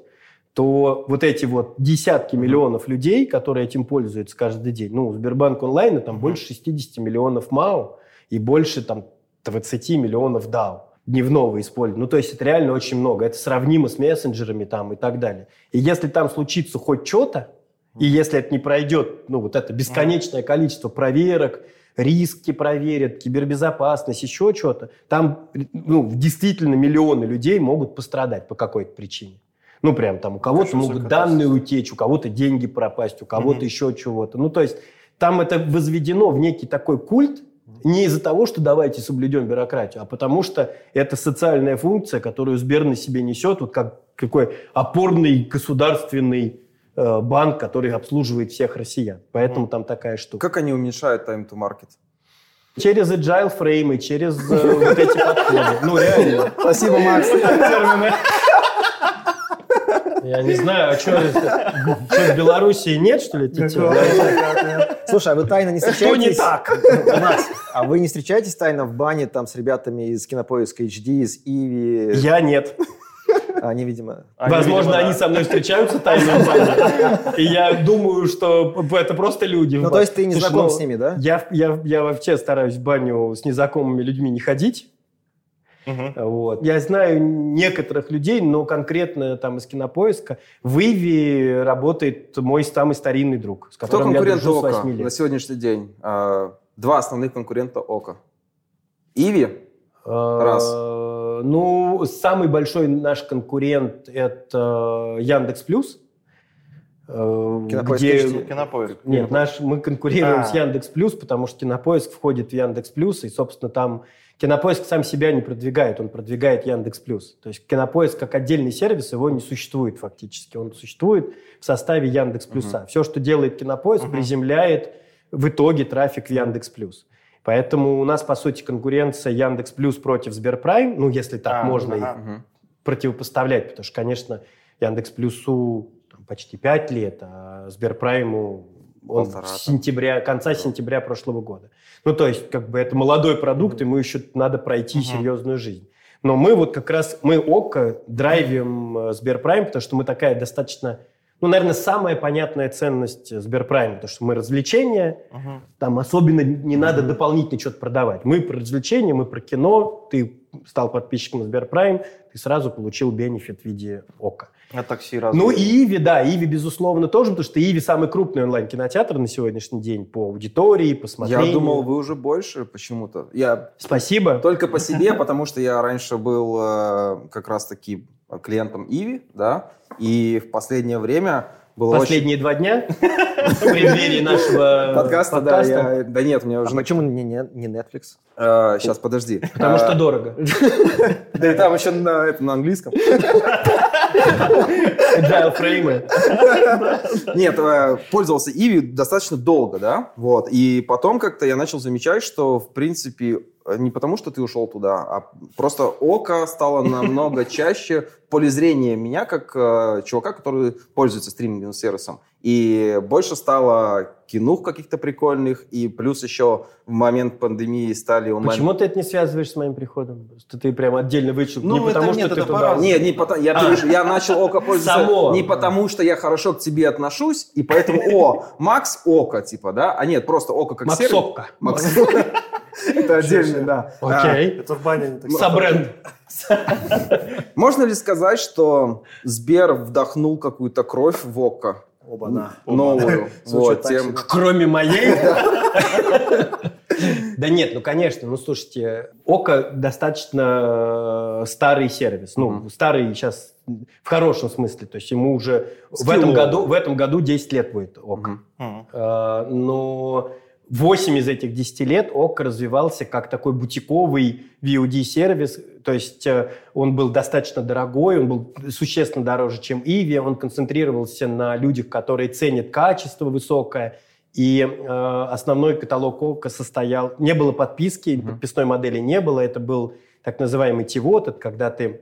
то вот эти вот десятки миллионов людей, которые этим пользуются каждый день, ну, Сбербанк онлайн, там больше 60 миллионов МАУ и больше там 20 миллионов DAO дневного использования. Ну, то есть это реально очень много. Это сравнимо с мессенджерами там и так далее. И если там случится хоть что-то, и если это не пройдет, ну, вот это бесконечное количество проверок, риски проверят, кибербезопасность, еще что-то, там ну, действительно миллионы людей могут пострадать по какой-то причине. Ну, прям там у кого-то могут данные утечь, у кого-то деньги пропасть, у кого-то угу. еще чего-то. Ну, то есть там это возведено в некий такой культ, не из-за того, что давайте соблюдем бюрократию, а потому что это социальная функция, которую Сбер на себе несет, вот как какой опорный государственный э, банк, который обслуживает всех россиян. Поэтому mm. там такая штука. Как они уменьшают time to market? Через agile фреймы, через э, вот эти подходы. Ну, реально. Спасибо, Макс. Я не знаю, а что, в Белоруссии нет, что ли, Слушай, а вы тайно не встречаетесь? Что не так? Макс, а вы не встречаетесь тайно в бане там с ребятами из Кинопоиска HD, из Иви? Я нет. Они, видимо... Возможно, видимо, они да. со мной встречаются тайно в бане. И я думаю, что это просто люди. Ну, то есть ты не знаком ну, с ними, да? Я, я, я вообще стараюсь в баню с незнакомыми людьми не ходить. Угу. Вот. Я знаю некоторых людей, но конкретно там из кинопоиска в Иви работает мой самый старинный друг, с которым Кто конкурент я дружу Ока на сегодняшний день? А, два основных конкурента Ока. Иви? А, Раз. Ну, самый большой наш конкурент – это Яндекс Плюс. Э, Кинопоиск где... Кинопоиск. Нет, наш, мы конкурируем а. с Яндекс Плюс, потому что Кинопоиск входит в Яндекс Плюс, и, собственно, там Кинопоиск сам себя не продвигает, он продвигает Яндекс Плюс. То есть Кинопоиск как отдельный сервис его не существует фактически. Он существует в составе Яндекс Плюса. Uh-huh. Все, что делает Кинопоиск, uh-huh. приземляет в итоге трафик в Яндекс Плюс. Поэтому у нас, по сути, конкуренция Яндекс Плюс против Сберпрайм, ну, если так а, можно ага. противопоставлять, потому что, конечно, Яндекс Плюсу почти 5 лет, а Сберпрайму он Полтора, с сентября, конца сентября прошлого года. Ну, то есть, как бы это молодой продукт, ему еще надо пройти mm-hmm. серьезную жизнь. Но мы вот как раз, мы ОККО драйвим mm-hmm. Сберпрайм, потому что мы такая достаточно, ну, наверное, самая понятная ценность Сберпрайм, потому что мы развлечения, uh-huh. там особенно не надо uh-huh. дополнительно что-то продавать. Мы про развлечения, мы про кино, ты стал подписчиком Сберпрайм, ты сразу получил бенефит в виде ОККО. А такси разве? Ну, Иви, да, Иви, безусловно, тоже, потому что Иви самый крупный онлайн-кинотеатр на сегодняшний день по аудитории, по смотрению. Я думал, вы уже больше почему-то. Я Спасибо. только по себе, потому что я раньше был э, как раз-таки клиентом Иви, да, и в последнее время было Последние два дня в преддверии нашего Подкаста, да, я- да нет, у меня А уже... почему не, не, не Netflix? Э, сейчас, подожди. Потому Э, что дорого. Да и там еще на, это, на английском. Agile фреймы. Нет, э, пользовался Иви достаточно долго, да, вот, и потом как-то я начал замечать, что, в принципе, не потому, что ты ушел туда, а просто око стало намного чаще в поле зрения меня, как э, чувака, который пользуется стриминговым сервисом. И больше стало кинух каких-то прикольных, и плюс еще в момент пандемии стали онлайн... Почему ты это не связываешь с моим приходом? Что ты прям отдельно вычел? Ну, не это потому, нет, что ты это туда... по-разному. Нет, не потому, я, пишу, я начал око пользоваться Само. не потому, что я хорошо к тебе отношусь, и поэтому, о, Макс Око, типа, да, а нет, просто Око как сервис. Максопка. Макс. Это отдельный, да. Окей. Это в бане не так. Собренд. Можно ли сказать, что Сбер вдохнул какую-то кровь в Око? Оба-на. Новую. Вот, тем... Кроме моей? Да нет, ну конечно, ну слушайте, Око достаточно э, старый сервис, ну старый сейчас в хорошем смысле, то есть ему уже в этом году в этом году 10 лет будет Око. Э, но 8 из этих 10 лет ОК развивался как такой бутиковый VOD-сервис, то есть э, он был достаточно дорогой, он был существенно дороже, чем Иви, он концентрировался на людях, которые ценят качество высокое, и э, основной каталог ОК состоял... Не было подписки, подписной модели не было, это был так называемый тивот, это когда ты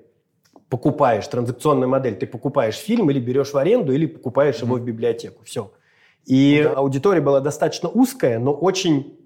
покупаешь транзакционную модель, ты покупаешь фильм или берешь в аренду, или покупаешь его в библиотеку. Все. И аудитория была достаточно узкая, но очень,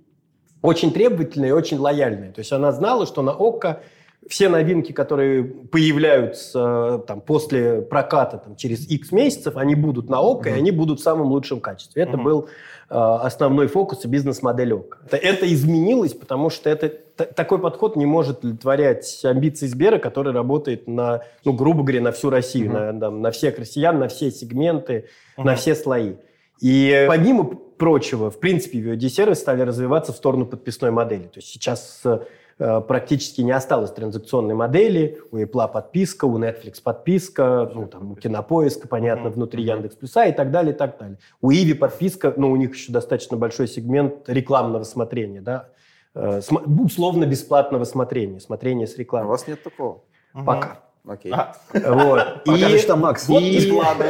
очень требовательная и очень лояльная. То есть она знала, что на ОККО все новинки, которые появляются э, там, после проката там, через X месяцев, они будут на ОККО, и они будут в самом лучшем качестве. Это Мгм. был э, основной фокус и бизнес-модель ОККО. Это, это изменилось, потому что это, т- такой подход не может удовлетворять амбиции Сбера, который работает на, ну, грубо говоря, на всю Россию, на, там, на всех россиян, на все сегменты, на Мгм. все слои. И помимо прочего, в принципе, VOD-сервисы стали развиваться в сторону подписной модели. То есть сейчас э, практически не осталось транзакционной модели. У Apple подписка, у Netflix подписка, ну, там, у Кинопоиска, понятно, внутри Яндекс Плюса и так далее, и так далее. У Иви подписка, ну, у них еще достаточно большой сегмент рекламного смотрения, да, Э, условно бесплатного смотрения, смотрения с А У рекламой. вас нет такого? Пока. Окей. А, Вот. Покажи, что Макс. и- бесплатно.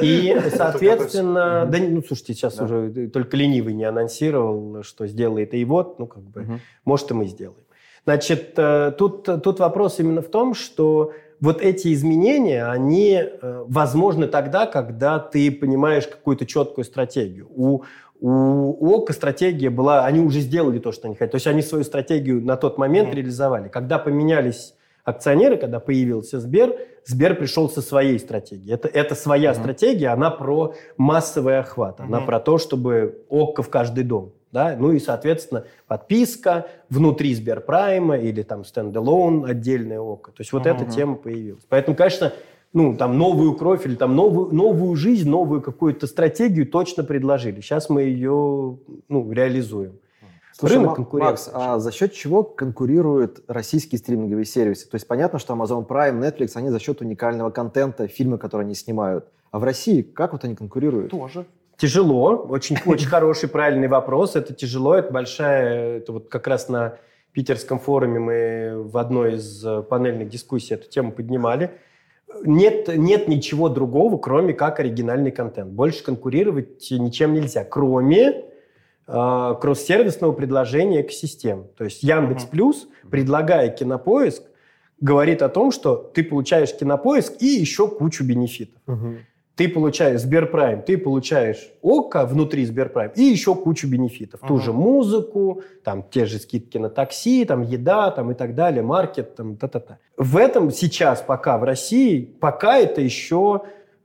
И, соответственно, да, ну, слушайте, сейчас Да. уже только ленивый не анонсировал, что сделает и вот, ну, как бы, Мгм. может, и мы сделаем. Значит, э, тут, тут вопрос именно в том, что вот эти изменения, они э, возможны тогда, когда ты понимаешь какую-то четкую стратегию. У, у ОКО стратегия была, они уже сделали то, что они хотели. То есть они свою стратегию на тот момент Мгм. реализовали. Когда поменялись акционеры, когда появился Сбер, Сбер пришел со своей стратегией. Это, это своя Мгм. стратегия, она про массовый охват, она Мгм. про то, чтобы ОККО в каждый дом. Да? Ну и, соответственно, подписка внутри Сберпрайма или там стендалон отдельное ОКО. То есть вот Мгм. эта тема появилась. Поэтому, конечно, ну, там новую кровь или там новую, новую жизнь, новую какую-то стратегию точно предложили. Сейчас мы ее ну, реализуем. Слушай, Рынок конкуренции. Макс, а за счет чего конкурируют российские стриминговые сервисы? То есть понятно, что Amazon Prime, Netflix, они за счет уникального контента, фильмы, которые они снимают. А в России как вот они конкурируют? Тоже. Тяжело, очень, очень хороший, правильный вопрос. Это тяжело, это большая, это вот как раз на питерском форуме мы в одной из э, панельных дискуссий эту тему поднимали. Нет, нет ничего другого, кроме как оригинальный контент. Больше конкурировать ничем нельзя, кроме кросс-сервисного предложения экосистем. То есть Яндекс Мгм. Плюс, предлагая кинопоиск, говорит о том, что ты получаешь кинопоиск и еще кучу бенефитов ты получаешь Сберпрайм, ты получаешь ОКО внутри Сберпрайм и еще кучу бенефитов. Ту Мгм. же музыку, там те же скидки на такси, там еда, там и так далее, маркет, там та-та-та. В этом сейчас пока в России, пока это еще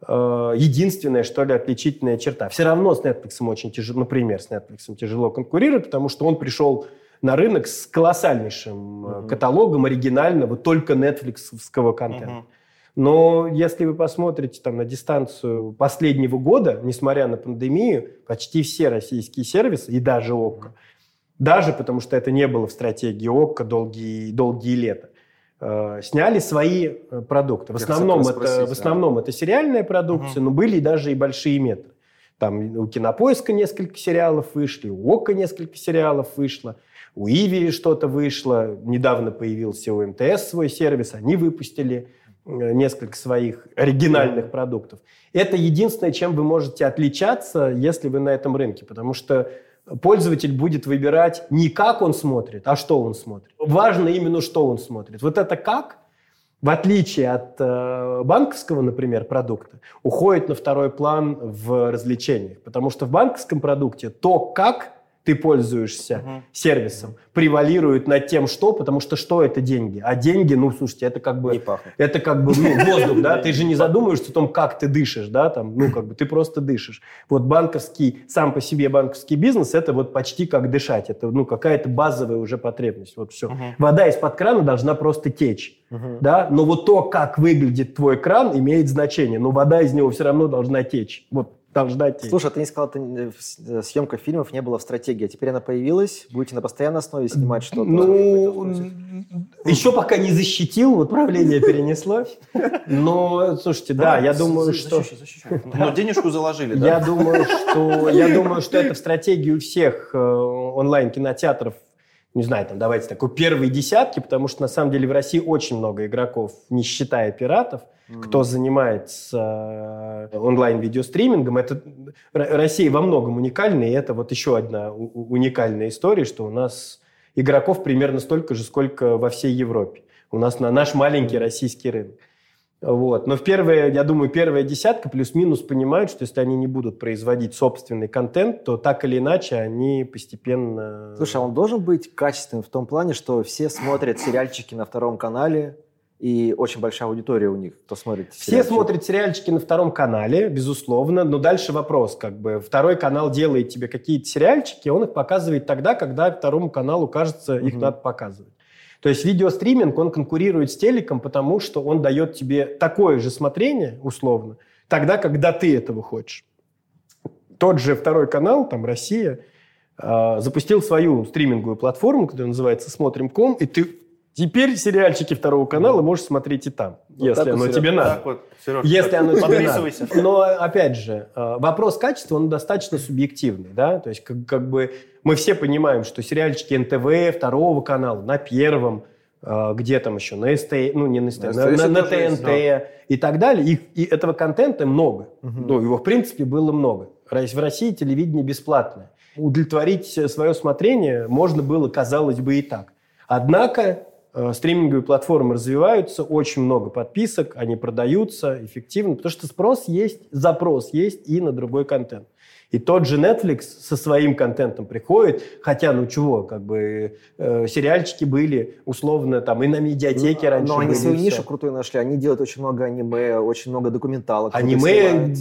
э, единственная, что ли, отличительная черта. Все равно с Netflix очень тяжело, например, с Netflix тяжело конкурировать, потому что он пришел на рынок с колоссальнейшим Мгм. каталогом оригинального, только нетфликсовского контента. Мгм. Но если вы посмотрите там, на дистанцию последнего года, несмотря на пандемию, почти все российские сервисы, и даже ОККО, даже потому что это не было в стратегии ОККО долгие, долгие лета, сняли свои э, продукты. В основном, это, спросить, в основном да. это сериальная продукция, угу. но были даже и большие метры. Там у Кинопоиска несколько сериалов вышли, у ОККО несколько сериалов вышло, у Иви что-то вышло, недавно появился у МТС свой сервис, они выпустили Э, несколько своих оригинальных продуктов. Это единственное, чем вы можете отличаться, если вы на этом рынке, потому что пользователь будет выбирать не как он смотрит, а что он смотрит. Важно именно, что он смотрит. Вот это как, в отличие от э, банковского, например, продукта, уходит на второй план в развлечениях. Потому что в банковском продукте то, как ты пользуешься угу. сервисом, превалирует над тем, что, потому что что это деньги? А деньги, ну, слушайте, это как бы... Не пахнет. Это как бы ну, воздух, да? Ты же не задумываешься о том, как ты дышишь, да? Там, ну, как бы ты просто дышишь. Вот банковский, сам по себе банковский бизнес, это вот почти как дышать. Это, ну, какая-то базовая уже потребность. Вот все. Угу. Вода из-под крана должна просто течь, угу. да? Но вот то, как выглядит твой кран, имеет значение. Но вода из него все равно должна течь. Вот должна течь. Слушай, а ты не сказал, что э, съемка фильмов не было в стратегии, а теперь она появилась? Будете на постоянной основе снимать что-то? Ну, еще пока не защитил, вот правление перенесло. Но, слушайте, да, я думаю, что... Но денежку заложили, да? Я думаю, что я думаю, что это в стратегии у всех э, онлайн-кинотеатров не знаю, там, давайте такой первые десятки, потому что на самом деле в России очень много игроков, не считая пиратов кто занимается э, онлайн-видеостримингом. Это Россия во многом уникальна, и это вот еще одна уникальная история, что у нас игроков примерно столько же, сколько во всей Европе. У нас на наш маленький российский рынок. Вот. Но в первые, я думаю, первая десятка плюс-минус понимают, что если они не будут производить собственный контент, то так или иначе они постепенно... Слушай, а он должен быть качественным в том плане, что все смотрят сериальчики на втором канале, и очень большая аудитория у них, кто смотрит Все сериальчики. смотрят сериальчики на втором канале, безусловно, но дальше вопрос, как бы, второй канал делает тебе какие-то сериальчики, он их показывает тогда, когда второму каналу кажется, их угу. надо показывать. То есть видеостриминг, он конкурирует с телеком, потому что он дает тебе такое же смотрение, условно, тогда, когда ты этого хочешь. Тот же второй канал, там, Россия, э, запустил свою стриминговую платформу, которая называется «Смотрим.ком», и ты Теперь сериальчики второго канала можешь смотреть и там, вот если оно Сереж. тебе надо. Вот, Сереж, если оно тебе надо. Но, опять же, э, вопрос качества, он достаточно субъективный. Да? То есть, как, как бы мы все понимаем, что сериальчики НТВ, второго канала, на первом, э, где там еще, на СТ, ну, не на СТ, на, на, на ТНТ есть, да. и так далее. И, и этого контента много. Угу. Ну, его, в принципе, было много. В России телевидение бесплатное. Удовлетворить свое смотрение можно было, казалось бы, и так. Однако Э, стриминговые платформы развиваются, очень много подписок, они продаются эффективно, потому что спрос есть, запрос есть и на другой контент. И тот же Netflix со своим контентом приходит, хотя, ну чего, как бы э, сериальчики были условно там и на медиатеке ну, раньше. Но они свою нишу крутую нашли, они делают очень много аниме, очень много документалок. Аниме,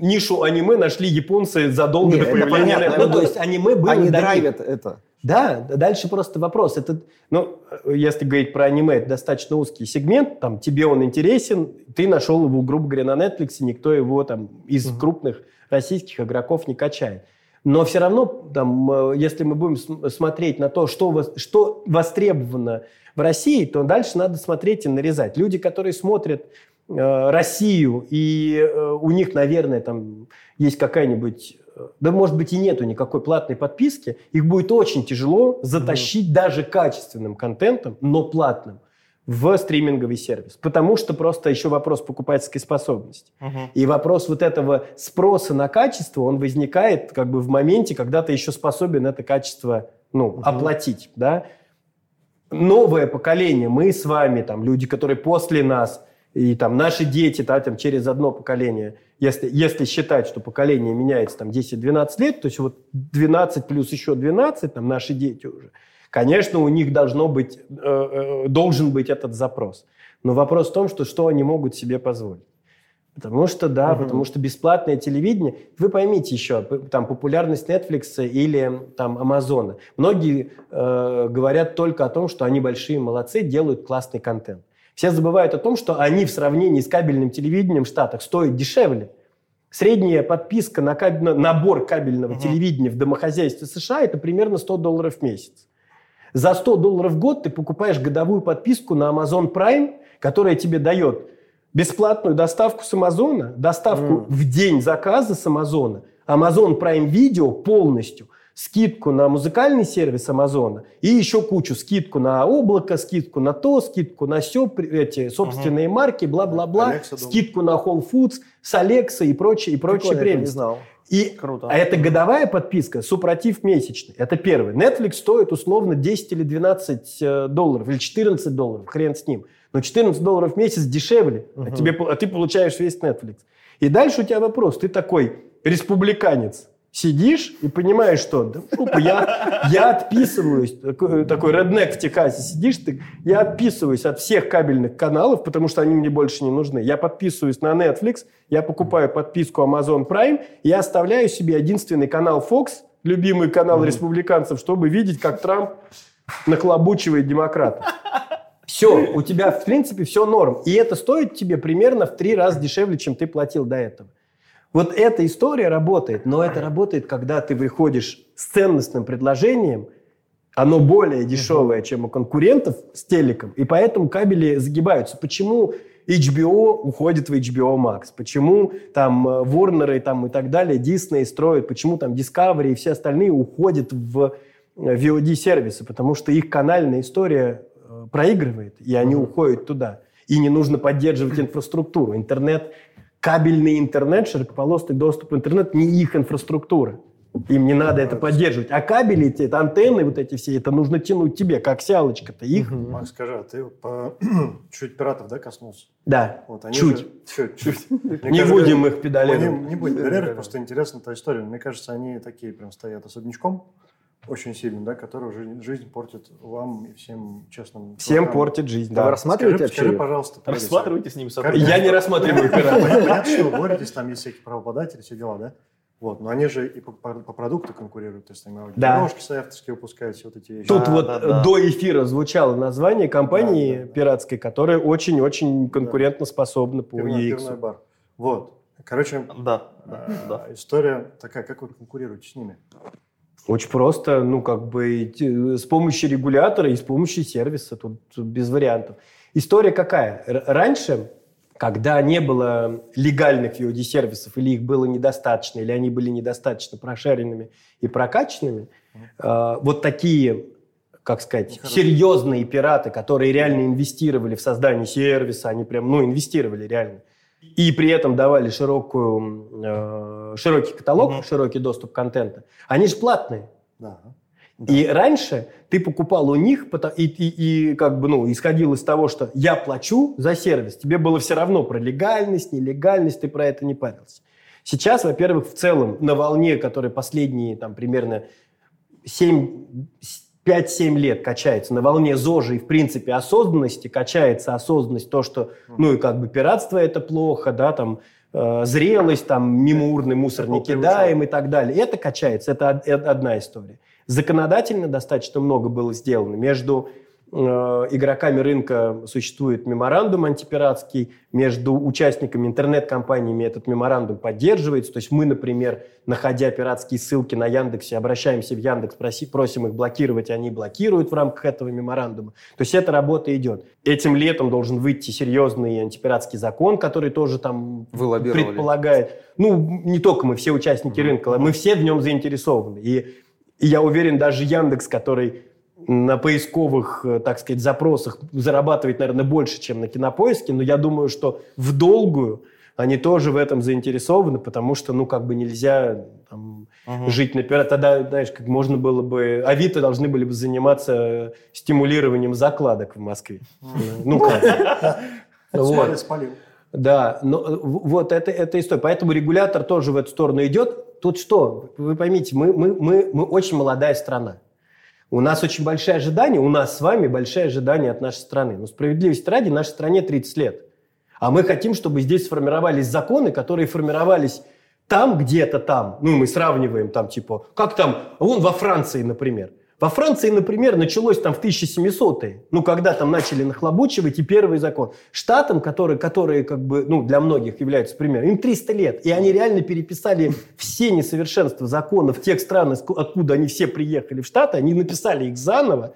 нишу аниме нашли японцы задолго Нет, до появления. Понятно, ну, то есть аниме было Они драйвят это. Да, дальше просто вопрос. Это, ну, если говорить про аниме, это достаточно узкий сегмент, там, тебе он интересен, ты нашел его, грубо говоря, на Netflix, никто его там из угу. крупных российских игроков не качает. Но все равно, там, э, если мы будем смотреть на то, что, что востребовано в России, то дальше надо смотреть и нарезать. Люди, которые смотрят э, Россию, и э, у них, наверное, там есть какая-нибудь да, может быть, и нету никакой платной подписки, их будет очень тяжело затащить mm-hmm. даже качественным контентом, но платным в стриминговый сервис. Потому что просто еще вопрос покупательской способности. Uh-huh. И вопрос вот этого спроса на качество, он возникает как бы в моменте, когда ты еще способен это качество ну, uh-huh. оплатить. Да? Новое поколение, мы с вами, там, люди, которые после нас, и там наши дети, да, там, через одно поколение – если, если считать, что поколение меняется там 10-12 лет, то есть вот 12 плюс еще 12, там наши дети уже, конечно, у них должно быть, э, э, должен быть этот запрос. Но вопрос в том, что что они могут себе позволить. Потому что, да, угу. потому что бесплатное телевидение, вы поймите еще, там популярность Netflix или там Амазона. Многие э, говорят только о том, что они большие молодцы, делают классный контент. Все забывают о том, что они в сравнении с кабельным телевидением в Штатах стоят дешевле. Средняя подписка на кабель, набор кабельного угу. телевидения в домохозяйстве США – это примерно 100 долларов в месяц. За 100 долларов в год ты покупаешь годовую подписку на Amazon Prime, которая тебе дает бесплатную доставку с Амазона, доставку mm. в день заказа с Амазона, Amazon Prime Video полностью, скидку на музыкальный сервис Амазона и еще кучу скидку на облако, скидку на то, скидку на все, эти собственные uh марки, бла-бла-бла, скидку на Whole Foods с Alexa и прочее, и прочее прелесть. не знал. И, Круто. А это годовая подписка, супротив месячный. Это первый. Netflix стоит условно 10 или 12 э, долларов, или 14 долларов, хрен с ним. Но 14 долларов в месяц дешевле, угу. а, тебе, а ты получаешь весь Netflix. И дальше у тебя вопрос. Ты такой республиканец, сидишь и понимаешь, что да, фу, я, я отписываюсь, такой, такой реднек в Техасе, сидишь ты, я отписываюсь от всех кабельных каналов, потому что они мне больше не нужны. Я подписываюсь на Netflix, я покупаю подписку Amazon Prime, я оставляю себе единственный канал Fox, любимый канал mm-hmm. республиканцев, чтобы видеть, как Трамп нахлобучивает демократов. Все, у тебя, в принципе, все норм. И это стоит тебе примерно в три раза дешевле, чем ты платил до этого. Вот эта история работает, но это работает, когда ты выходишь с ценностным предложением, оно более дешевое, чем у конкурентов с телеком, и поэтому кабели загибаются. Почему HBO уходит в HBO Max? Почему там Warner и, там, и так далее, Disney строят, почему там Discovery и все остальные уходят в VOD-сервисы? Потому что их канальная история э, проигрывает, и они mm-hmm. уходят туда. И не нужно поддерживать инфраструктуру. Интернет кабельный интернет, широкополосный доступ в интернет не их инфраструктура. Им не надо это поддерживать. А кабели, эти, антенны вот эти все, это нужно тянуть тебе, как сялочка-то их. Макс, скажи, а ты по... чуть пиратов, да, коснулся? Да, вот, они чуть. Же... чуть. чуть. Не будем их педалировать. Не будем педалировать, просто интересна та история. Мне кажется, они такие прям стоят особнячком очень сильно, да, который жизнь, жизнь портит вам и всем честным. Всем чувакам. портит жизнь, да. Вы рассматриваете скажи, скажи, пожалуйста. Рассматривайте с ними сотрудничество. Я не рассматриваю. Понятно, что вы боретесь, там есть всякие правообладатели, все дела, да? Вот, но они же и по, по, по продукту конкурируют, то есть там да. дорожки соавторские выпускают, все вот эти вещи. Тут да, вот да, да. до эфира звучало название компании да, да, пиратской, которая очень-очень конкурентно способна по Пивной, Пивной бар. Вот. Короче, да, да, э, да. история такая, как вы конкурируете с ними? Очень просто, ну, как бы с помощью регулятора и с помощью сервиса, тут, тут без вариантов. История какая? Раньше, когда не было легальных VOD-сервисов, или их было недостаточно, или они были недостаточно прошаренными и прокачанными, э, вот такие, как сказать, серьезные пираты, которые реально инвестировали в создание сервиса, они прям, ну, инвестировали реально, и при этом давали широкую, э, широкий каталог, угу. широкий доступ контента, они же платные. Да. Да. И раньше ты покупал у них и, и, и как бы, ну, исходил из того, что я плачу за сервис. Тебе было все равно про легальность, нелегальность, ты про это не парился. Сейчас, во-первых, в целом на волне, которая последние там примерно 7, 5-7 лет качается на волне ЗОЖи и, в принципе, осознанности, качается осознанность, то, что, ну, и как бы пиратство – это плохо, да, там, э, зрелость, там, мимо урны мусор не кидаем и так далее. Это качается, это, это одна история. Законодательно достаточно много было сделано между игроками рынка существует меморандум антипиратский, между участниками интернет-компаниями этот меморандум поддерживается. То есть мы, например, находя пиратские ссылки на Яндексе, обращаемся в Яндекс, проси, просим их блокировать, они блокируют в рамках этого меморандума. То есть эта работа идет. Этим летом должен выйти серьезный антипиратский закон, который тоже там предполагает... Ну, не только мы, все участники рынка, мы все в нем заинтересованы. И, и я уверен, даже Яндекс, который на поисковых, э, так сказать, запросах зарабатывать, наверное, больше, чем на кинопоиске, но я думаю, что в долгую они тоже в этом заинтересованы, потому что, ну, как бы нельзя там, угу. жить на пират. Тогда, знаешь, как можно было бы... Авито должны были бы заниматься стимулированием закладок в Москве. Ну, как? Спалил. Да, но э, вот это, это история. Поэтому регулятор тоже в эту сторону идет. Тут что? Вы поймите, мы, мы, мы, мы очень молодая страна. У нас очень большие ожидания, у нас с вами большие ожидания от нашей страны. Но справедливости ради, нашей стране 30 лет. А мы хотим, чтобы здесь сформировались законы, которые формировались там, где-то там. Ну, мы сравниваем там, типа, как там, вон во Франции, например. Во Франции, например, началось там в 1700-е, ну, когда там начали нахлобучивать, и первый закон. Штатам, которые, которые как бы, ну, для многих являются примером, им 300 лет, и они реально переписали все несовершенства законов тех стран, откуда они все приехали в Штаты, они написали их заново,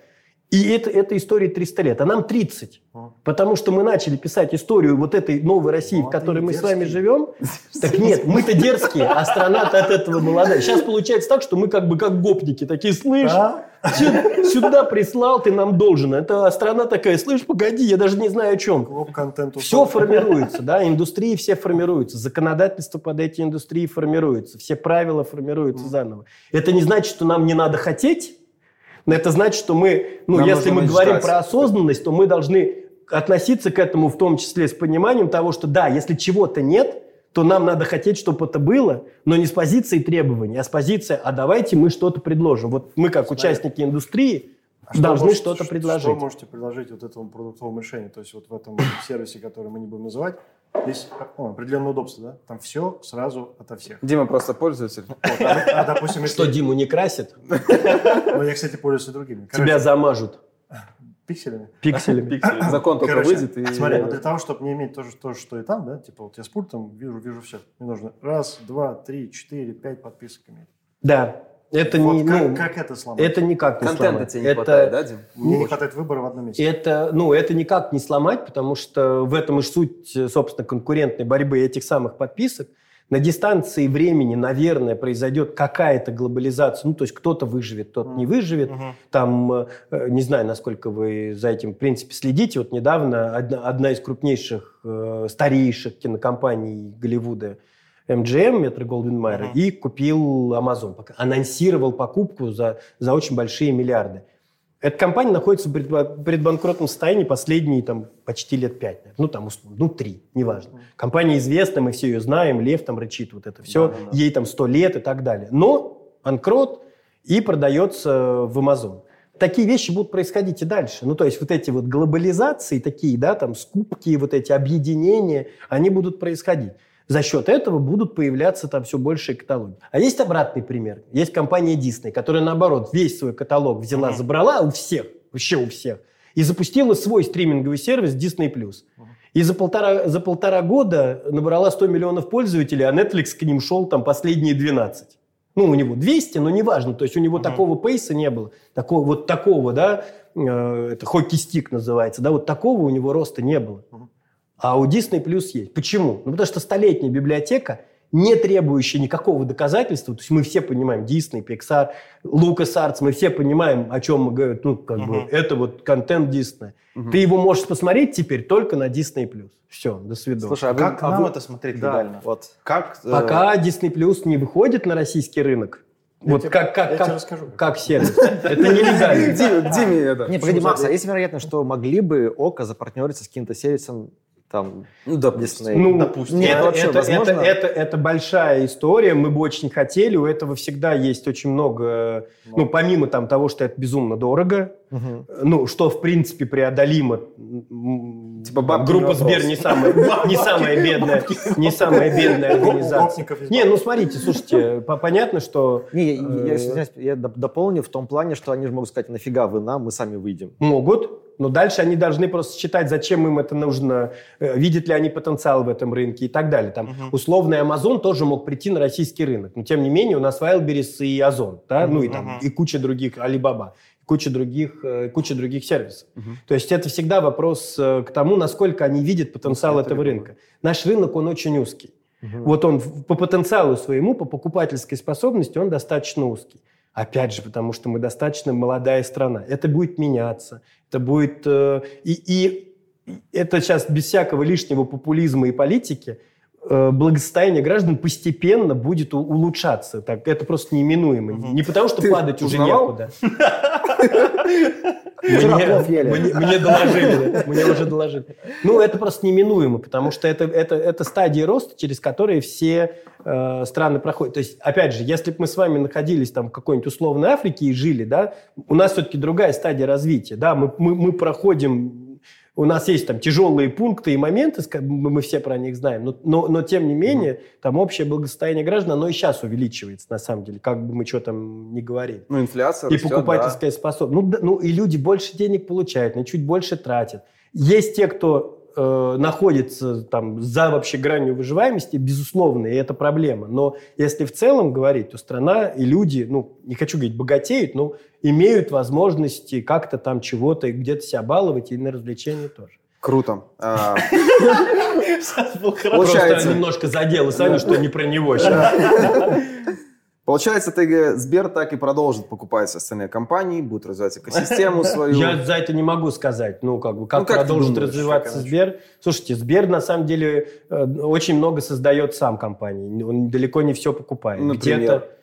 и это, это история 300 лет, а нам 30. Потому что мы начали писать историю вот этой новой России, ну, в которой мы дерзкий. с вами живем. Так нет, мы-то дерзкие, а страна-то от этого молодая. Сейчас получается так, что мы как бы как гопники, такие, слышь, а? сюда прислал, ты нам должен. Это страна такая, слышь, погоди, я даже не знаю о чем. Все формируется, да, индустрии все формируются, законодательство под эти индустрии формируется, все правила формируются заново. Это не значит, что нам не надо хотеть, но это значит, что мы, ну, Нам если мы говорим про осознанность, то мы должны относиться к этому в том числе с пониманием того, что да, если чего-то нет, то нам надо хотеть, чтобы это было, но не с позиции требований, а с позиции, а давайте мы что-то предложим. Вот мы, как участники индустрии, а должны что то предложить. Что можете предложить вот этому продуктовому решению? То есть вот в этом сервисе, который мы не будем называть, Здесь о, определенное удобство, да? Там все сразу ото всех. Дима просто пользователь. Вот, а, а, допустим, если... Что, Диму не красит? Ну, я, кстати, пользуюсь и другими. Короче, Тебя замажут. Пикселями? Пикселями. Закон только Короче, выйдет и... Смотри, вот для того, чтобы не иметь то же, то, что и там, да, типа вот я с пультом вижу, вижу все. Мне нужно раз, два, три, четыре, пять подписок иметь. Да, это вот не, как, ну, как это сломать? Это никак не Контента сломать. тебе не это, хватает, да, Дим? Мне не хватает выбора в одном месте. Это, ну, это никак не сломать, потому что в этом и суть, собственно, конкурентной борьбы этих самых подписок. На дистанции времени, наверное, произойдет какая-то глобализация. Ну, то есть кто-то выживет, кто-то mm. не выживет. Mm-hmm. Там, э, не знаю, насколько вы за этим, в принципе, следите. Вот недавно одна, одна из крупнейших, э, старейших кинокомпаний Голливуда – MGM, Метро Голден Майер, и купил Amazon. Анонсировал покупку за, за очень большие миллиарды. Эта компания находится в предбанкротном состоянии последние там, почти лет пять. Ну, там, условно, ну, три, неважно. Компания известна, мы все ее знаем, Лев там рычит, вот это все. Да, да, да. Ей там сто лет и так далее. Но банкрот и продается в Amazon. Такие вещи будут происходить и дальше. Ну, то есть вот эти вот глобализации такие, да, там скупки, вот эти объединения, они будут происходить. За счет этого будут появляться там все больше каталоги. А есть обратный пример. Есть компания Disney, которая, наоборот, весь свой каталог взяла, mm-hmm. забрала у всех, вообще у всех, и запустила свой стриминговый сервис Disney+. Mm-hmm. И за полтора, за полтора года набрала 100 миллионов пользователей, а Netflix к ним шел там последние 12. Ну, у него 200, но неважно. То есть у него mm-hmm. такого пейса не было. Такого, вот такого, да, э, это хоккей-стик называется, да, вот такого у него роста не было. Mm-hmm. А у Disney Plus есть. Почему? Ну, потому что столетняя библиотека, не требующая никакого доказательства, то есть мы все понимаем, Disney, Pixar, LucasArts, мы все понимаем, о чем мы говорим, ну, как uh-huh. бы, это вот контент Disney. Uh-huh. Ты его можешь посмотреть теперь только на Disney+. Plus. Все, до свидания. Слушай, а как а нам вы... это смотреть да. легально? Вот. Как, э... Пока Disney Plus не выходит на российский рынок, я вот тебе, как, как, как, расскажу. как сервис. Это нелегально. Диме это. Не, погоди, Макс, а есть вероятность, что могли бы ОКО запартнериться с каким-то сервисом там, ну, допустим. Ну, допустим. Нет, это, вообще это, возможно? это, это, это большая история, мы бы очень хотели, у этого всегда есть очень много, Но. ну, помимо там того, что это безумно дорого, угу. ну, что, в принципе, преодолимо, типа группа Сбер не самая, не самая бедная, не самая бедная организация. Не, ну, смотрите, слушайте, понятно, что... Не, я, я, я дополню в том плане, что они же могут сказать, нафига вы нам, мы сами выйдем. Могут, но дальше они должны просто считать, зачем им это нужно, э, видят ли они потенциал в этом рынке и так далее. Там uh-huh. условный Amazon тоже мог прийти на российский рынок, но тем не менее у нас Wildberries и Озон, да, uh-huh. ну и там и куча других, Alibaba, куча других, э, куча других сервисов. Uh-huh. То есть это всегда вопрос э, к тому, насколько они видят потенциал uh-huh. этого рынка. Наш рынок, он очень узкий. Uh-huh. Вот он по потенциалу своему, по покупательской способности, он достаточно узкий. Опять же, потому что мы достаточно молодая страна. Это будет меняться. Это будет... Э, и, и это сейчас без всякого лишнего популизма и политики э, благосостояние граждан постепенно будет улучшаться. Так, это просто неименуемо. Угу. Не потому, что Ты падать узнавал? уже некуда. Мне, мне, мне доложили, мне уже доложили. Ну, это просто неминуемо, потому что это, это, это стадии роста, через которые все э, страны проходят. То есть, опять же, если бы мы с вами находились там в какой-нибудь условной Африке и жили, да, у нас все-таки другая стадия развития. Да, мы, мы, мы проходим у нас есть там тяжелые пункты и моменты, мы все про них знаем, но, но, но тем не менее, там общее благосостояние граждан, оно и сейчас увеличивается, на самом деле, как бы мы что там не говорили. Ну, инфляция И растет, покупательская да. способность. Ну, ну, и люди больше денег получают, но чуть больше тратят. Есть те, кто э, находится там за вообще гранью выживаемости, безусловно, и это проблема. Но если в целом говорить, то страна и люди, ну, не хочу говорить богатеют, но имеют возможности как-то там чего-то и где-то себя баловать, и на развлечения тоже. Круто. А, Получается, немножко задел Саню, что не про него сейчас. Получается, ты, Сбер так и продолжит покупать остальные компании, будет развивать экосистему свою. Я за это не могу сказать. Ну, как бы, как, ну, как продолжит думаешь, развиваться Сбер? Слушайте, Сбер, на самом деле, э, очень много создает сам компаний. Он далеко не все покупает. Где-то...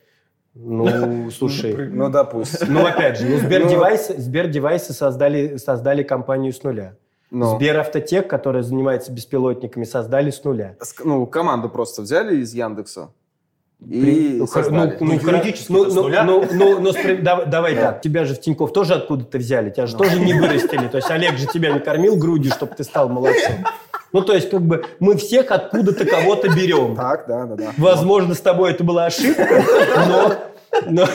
Ну, слушай. Ну, допустим. Ну, опять же, ну, Сбер, ну, девайсы, Сбер девайсы создали, создали компанию с нуля. Но. Сбер Автотек, которая занимается беспилотниками, создали с нуля. Ну, команду просто взяли из Яндекса. И ну, ну, ну, юридически ну, ну, ну, ну, ну, давай, давай так, тебя же в Тинькофф тоже откуда-то взяли, тебя же ну. тоже не вырастили. То есть Олег же тебя не кормил грудью, чтобы ты стал молодцом. Ну, то есть, как бы, мы всех откуда-то кого-то берем. Так, да, да, да. Возможно, с тобой это была ошибка, но... но...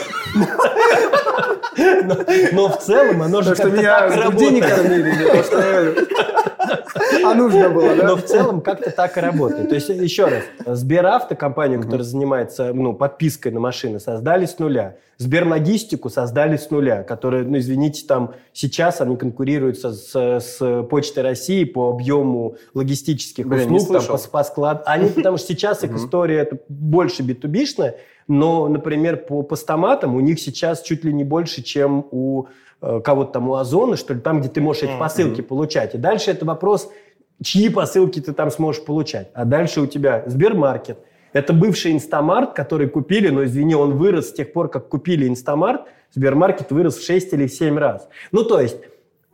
Но, но в целом оно же как-то так работает. а нужно было, да? Но в целом как-то так и работает. То есть, еще раз, Сберавто, компанию, которая занимается ну, подпиской на машины, создали с нуля. Сберлогистику создали с нуля, которая, ну, извините, там сейчас они конкурируют с, с Почтой России по объему логистических Блин, услуг, там, по, по склад. Они, потому что сейчас их история это больше битубишная, но, например, по постаматам у них сейчас чуть ли не больше, чем у э, кого-то там у Озона, что ли, там, где ты можешь эти посылки получать. И дальше это вопрос, чьи посылки ты там сможешь получать. А дальше у тебя Сбермаркет. Это бывший Инстамарт, который купили, но, извини, он вырос с тех пор, как купили Инстамарт. Сбермаркет вырос в 6 или в 7 раз. Ну, то есть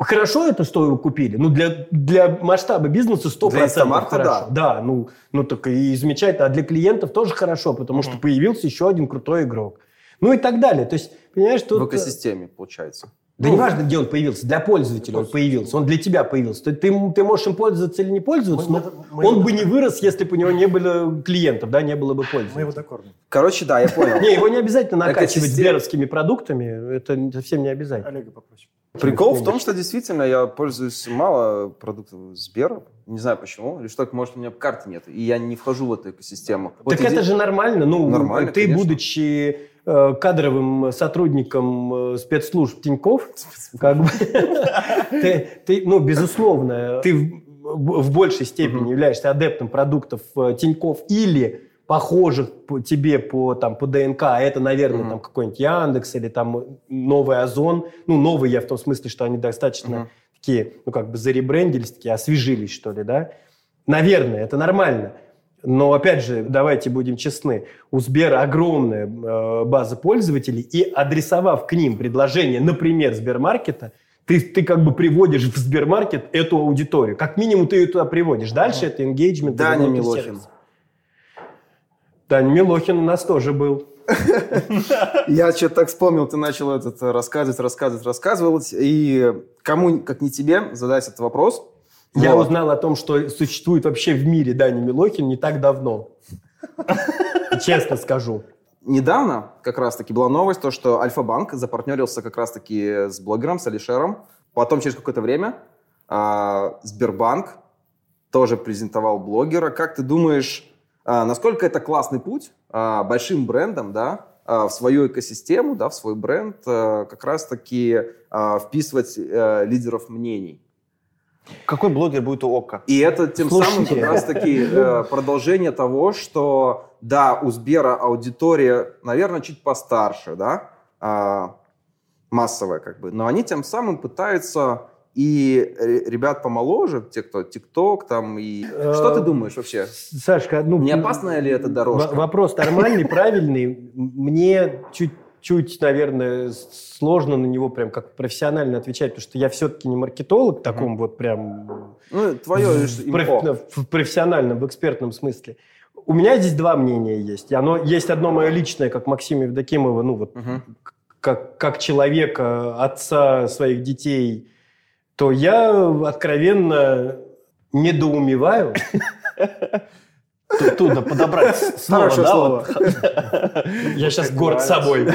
Хорошо это, что его купили? Ну, для, для масштаба бизнеса 100% для хорошо. Да. да, ну, ну так и замечательно. А для клиентов тоже хорошо, потому mm-hmm. что появился еще один крутой игрок. Ну и так далее. То есть, понимаешь, тут... В экосистеме, получается. Да ну, неважно, где он появился, для пользователя он появился, он для тебя появился. Ты, ты, ты можешь им пользоваться или не пользоваться, мы, но мы, он мы, бы не вырос, если бы у него не было клиентов, да, не было бы пользователей. Мы его докормим. Короче, да, я понял. Не, его не обязательно накачивать сберовскими продуктами, это совсем не обязательно. Олега попросим. Прикол в том, что действительно я пользуюсь мало продуктов Сбера. Не знаю почему. Или что, может, у меня карты нет, и я не вхожу в эту экосистему. Так вот это иди... же нормально. Ну, нормально, ты, конечно. будучи э, кадровым сотрудником э, спецслужб Тиньков, как бы, ты, ну, безусловно, ты в, в большей степени являешься адептом продуктов э, Тиньков или похожих по тебе по, там, по ДНК, а это, наверное, mm-hmm. там какой-нибудь Яндекс или там новый Озон. Ну, новый я в том смысле, что они достаточно mm-hmm. такие, ну, как бы заребрендились, такие освежились, что ли, да? Наверное, это нормально. Но, опять же, давайте будем честны, у Сбера огромная э, база пользователей, и адресовав к ним предложение, например, Сбермаркета, ты, ты как бы приводишь в Сбермаркет эту аудиторию. Как минимум ты ее туда приводишь. Дальше mm-hmm. это engagement. Да, не Милохин. Сервис. Таня Милохин у нас тоже был. Я что-то так вспомнил, ты начал этот э, рассказывать, рассказывать, рассказывать. И кому, как не тебе, задать этот вопрос. Я вот. узнал о том, что существует вообще в мире Дани Милохин не так давно. Честно скажу. Недавно как раз-таки была новость, то, что Альфа-банк запартнерился как раз-таки с блогером, с Алишером. Потом через какое-то время а, Сбербанк тоже презентовал блогера. Как ты думаешь, насколько это классный путь а, большим брендом, да, а, в свою экосистему, да, в свой бренд как раз-таки вписывать э, лидеров мнений. Какой блогер будет у ОККО? И это тем Слушайте. самым как раз-таки э, продолжение того, что, да, у Сбера аудитория, наверное, чуть постарше, да, массовая как бы, но они тем самым пытаются и ребят помоложе, те, кто ТикТок там, и... Что ты э, думаешь вообще? Сашка, ну... Не опасная ли эта дорожка? Вопрос нормальный, правильный. Мне чуть чуть, наверное, сложно на него прям как профессионально отвечать, потому что я все-таки не маркетолог в таком вот прям... Ну, твое в, проф, в профессиональном, в экспертном смысле. У меня здесь два мнения есть. Оно есть одно мое личное, как Максима Евдокимова, ну вот, как, как человека, отца своих детей, то я откровенно недоумеваю. Трудно подобрать слово, слово. Я сейчас горд собой.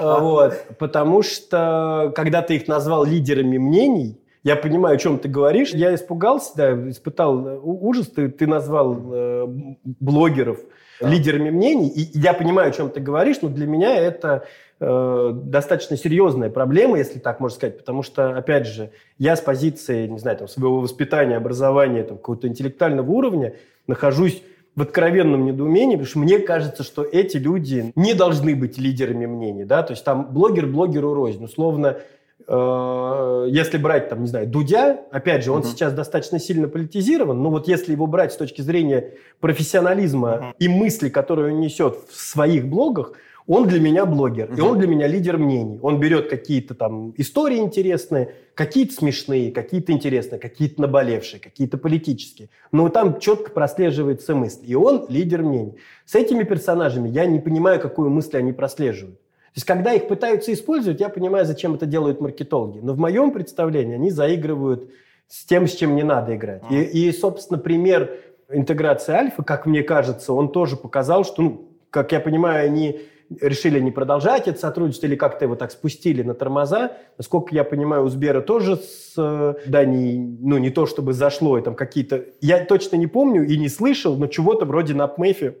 Вот. Потому что, когда ты их назвал лидерами мнений, я понимаю, о чем ты говоришь. Я испугался, да, испытал ужас. Ты, ты назвал э, блогеров да. лидерами мнений. И я понимаю, о чем ты говоришь, но для меня это э, достаточно серьезная проблема, если так можно сказать, потому что, опять же, я с позиции, не знаю, там, своего воспитания, образования, там, какого-то интеллектуального уровня нахожусь в откровенном недоумении, потому что мне кажется, что эти люди не должны быть лидерами мнений, да, то есть там блогер блогеру рознь, условно, э, если брать, там, не знаю, Дудя, опять же, он uh-huh. сейчас достаточно сильно политизирован, но вот если его брать с точки зрения профессионализма uh-huh. и мысли, которые он несет в своих блогах, он для меня блогер, угу. и он для меня лидер мнений. Он берет какие-то там истории интересные, какие-то смешные, какие-то интересные, какие-то наболевшие, какие-то политические. Но там четко прослеживается мысль. И он лидер мнений. С этими персонажами я не понимаю, какую мысль они прослеживают. То есть, когда их пытаются использовать, я понимаю, зачем это делают маркетологи. Но в моем представлении они заигрывают с тем, с чем не надо играть. И, и, собственно, пример интеграции альфа, как мне кажется, он тоже показал, что, ну, как я понимаю, они решили не продолжать это сотрудничество или как-то его так спустили на тормоза. Насколько я понимаю, у Сбера тоже с э, Данией, ну, не то чтобы зашло, и там какие-то... Я точно не помню и не слышал, но чего-то вроде на Апмэфе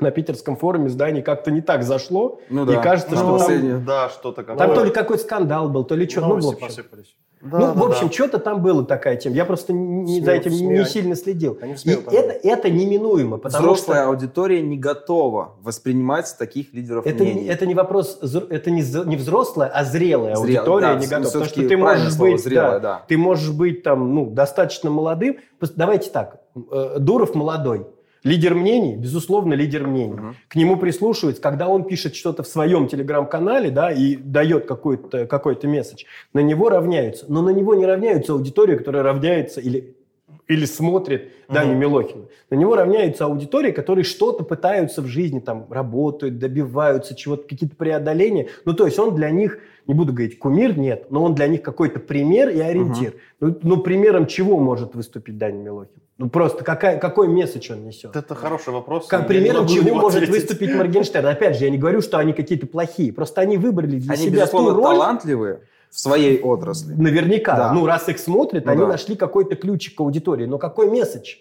на питерском форуме здании как-то не так зашло. Ну, да. И кажется, ну, что там... Да, что-то какое Там то ли какой-то скандал был, то ли что. Ну, в общем. Посыпались. Да, ну, да, в общем, да. что-то там было такая тема. Я просто не, смеют, за этим смеют. не сильно следил. Они и это, это неминуемо. Потому Взрослая что... аудитория не готова воспринимать таких лидеров это, мнений. Это не вопрос, это не, не взрослая, а зрелая Зрел, аудитория да, не готова. Потому что ты можешь, быть, зрелая, да, да. ты можешь быть там, ну, достаточно молодым. Давайте так, э, Дуров молодой. Лидер мнений, безусловно, лидер мнений. Угу. К нему прислушиваются, когда он пишет что-то в своем телеграм-канале, да, и дает какой-то какой месседж, на него равняются. Но на него не равняются аудитория, которая равняется или или смотрит. Даню Милохина. На него равняются аудитории, которые что-то пытаются в жизни, там, работают, добиваются чего-то, какие-то преодоления. Ну, то есть он для них, не буду говорить кумир, нет, но он для них какой-то пример и ориентир. Угу. Ну, ну, примером чего может выступить Даня Милохин? Ну, просто какая, какой месседж он несет? Это хороший вопрос. Как примером чего может ответить. выступить Моргенштерн? Опять же, я не говорю, что они какие-то плохие. Просто они выбрали для они, себя ту роль... талантливые в своей отрасли. Наверняка. Да. Ну, раз их смотрят, ну, они да. нашли какой-то ключик к аудитории. Но какой месседж?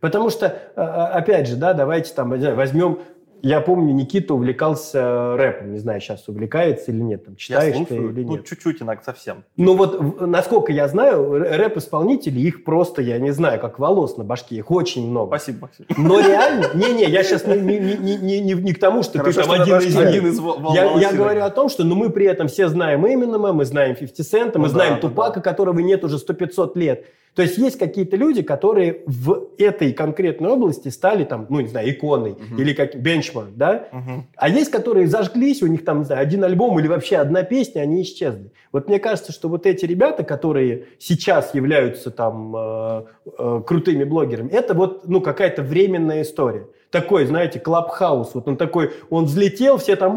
Потому что, а, а, опять же, да, давайте там возьмем я помню, Никита увлекался рэпом. Не знаю, сейчас увлекается или нет. Там, читаешь я слушаю, ты или ну, нет. Ну, чуть-чуть иногда совсем. Ну вот, насколько я знаю, рэп-исполнители, их просто, я не знаю, как волос на башке, их очень много. Спасибо, Максим. Но реально, не-не, я сейчас не, не, не, не, не, не к тому, что Хорошо, ты там один из, один из я, я говорю о том, что ну, мы при этом все знаем Эминема, мы знаем 50 Cent, мы ну, знаем да, Тупака, да. которого нет уже 100-500 лет. То есть есть какие-то люди, которые в этой конкретной области стали там, ну, не знаю, иконой uh-huh. или как бенчмарк, да? Uh-huh. А есть, которые зажглись, у них там, не знаю, один альбом или вообще одна песня, они исчезли. Вот мне кажется, что вот эти ребята, которые сейчас являются там э, э, крутыми блогерами, это вот, ну, какая-то временная история такой, знаете, клабхаус. Вот он такой, он взлетел, все там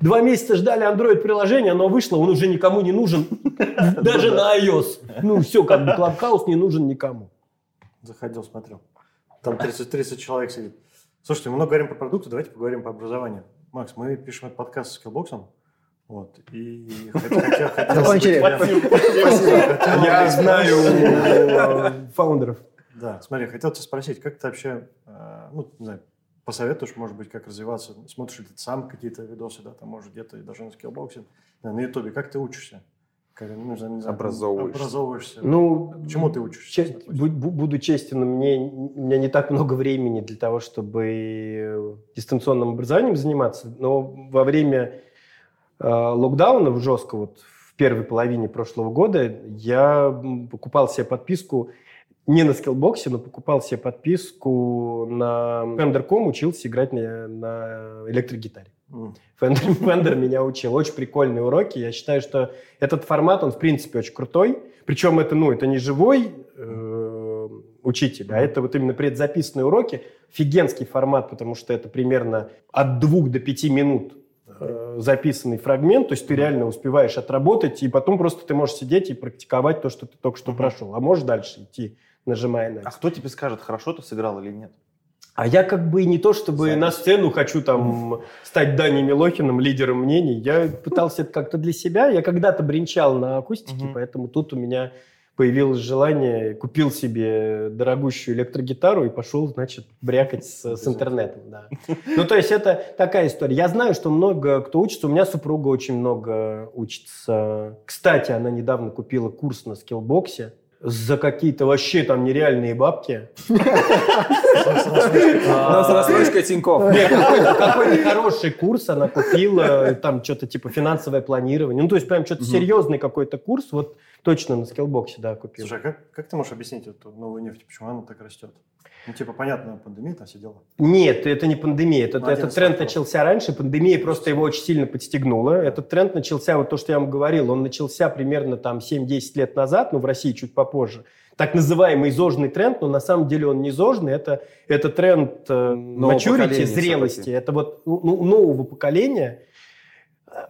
два месяца ждали Android-приложение, оно вышло, он уже никому не нужен, даже на iOS. Ну, все, как бы клабхаус не нужен никому. Заходил, смотрел. Там 30, 30 человек сидит. Слушайте, мы много говорим про продукты, давайте поговорим по образованию. Макс, мы пишем этот подкаст с скиллбоксом. Вот. И Закончили. Я знаю фаундеров. Да, смотри, хотел тебя спросить, как ты вообще, э, ну, не знаю, посоветуешь, может быть, как развиваться? Смотришь ли ты сам какие-то видосы, да, там, может, где-то даже на скиллбоксе, на ютубе, как ты учишься? Как, ну, не знаю, образовываешься. образовываешься. Ну, чему ты учишься? Че, буду честен, мне, у меня не так много времени для того, чтобы дистанционным образованием заниматься, но во время э, локдауна жестко, вот в первой половине прошлого года, я покупал себе подписку не на скиллбоксе, но покупал себе подписку на Fender.com, учился играть на, на электрогитаре. Mm. Fender, Fender меня учил. Очень прикольные уроки. Я считаю, что этот формат, он в принципе очень крутой. Причем это, ну, это не живой э, учитель, а это вот именно предзаписанные уроки. Офигенский формат, потому что это примерно от двух до пяти минут э, записанный фрагмент, то есть ты реально успеваешь отработать, и потом просто ты можешь сидеть и практиковать то, что ты только что прошел. А можешь дальше идти, нажимая на А кто тебе скажет, хорошо ты сыграл или нет? А я как бы не то, чтобы Запись. на сцену хочу там стать Даней Милохиным, лидером мнений. Я пытался это как-то для себя. Я когда-то бренчал на акустике, поэтому тут у меня появилось желание, купил себе дорогущую электрогитару и пошел, значит, брякать с, с интернетом. Да. Ну, то есть это такая история. Я знаю, что много кто учится. У меня супруга очень много учится. Кстати, она недавно купила курс на скиллбоксе за какие-то вообще там нереальные бабки. Но с рассрочкой Тинькофф. Нет, какой-то, какой-то хороший курс она купила, там что-то типа финансовое планирование. Ну, то есть прям что-то серьезный какой-то курс, вот точно на скиллбоксе, да, купила. Слушай, а как, как ты можешь объяснить эту новую нефть? Почему она так растет? Ну, типа, понятно, пандемия там все дела. Нет, это не пандемия. Это, Ну, этот тренд факторов. начался раньше, пандемия просто его очень сильно подстегнула. Этот тренд начался, вот то, что я вам говорил, он начался примерно там 7-10 лет назад, ну, в России чуть попозже. Так называемый зожный тренд, но на самом деле он не зожный, это, это тренд э, maturity, поколения зрелости. Это вот ну, нового поколения.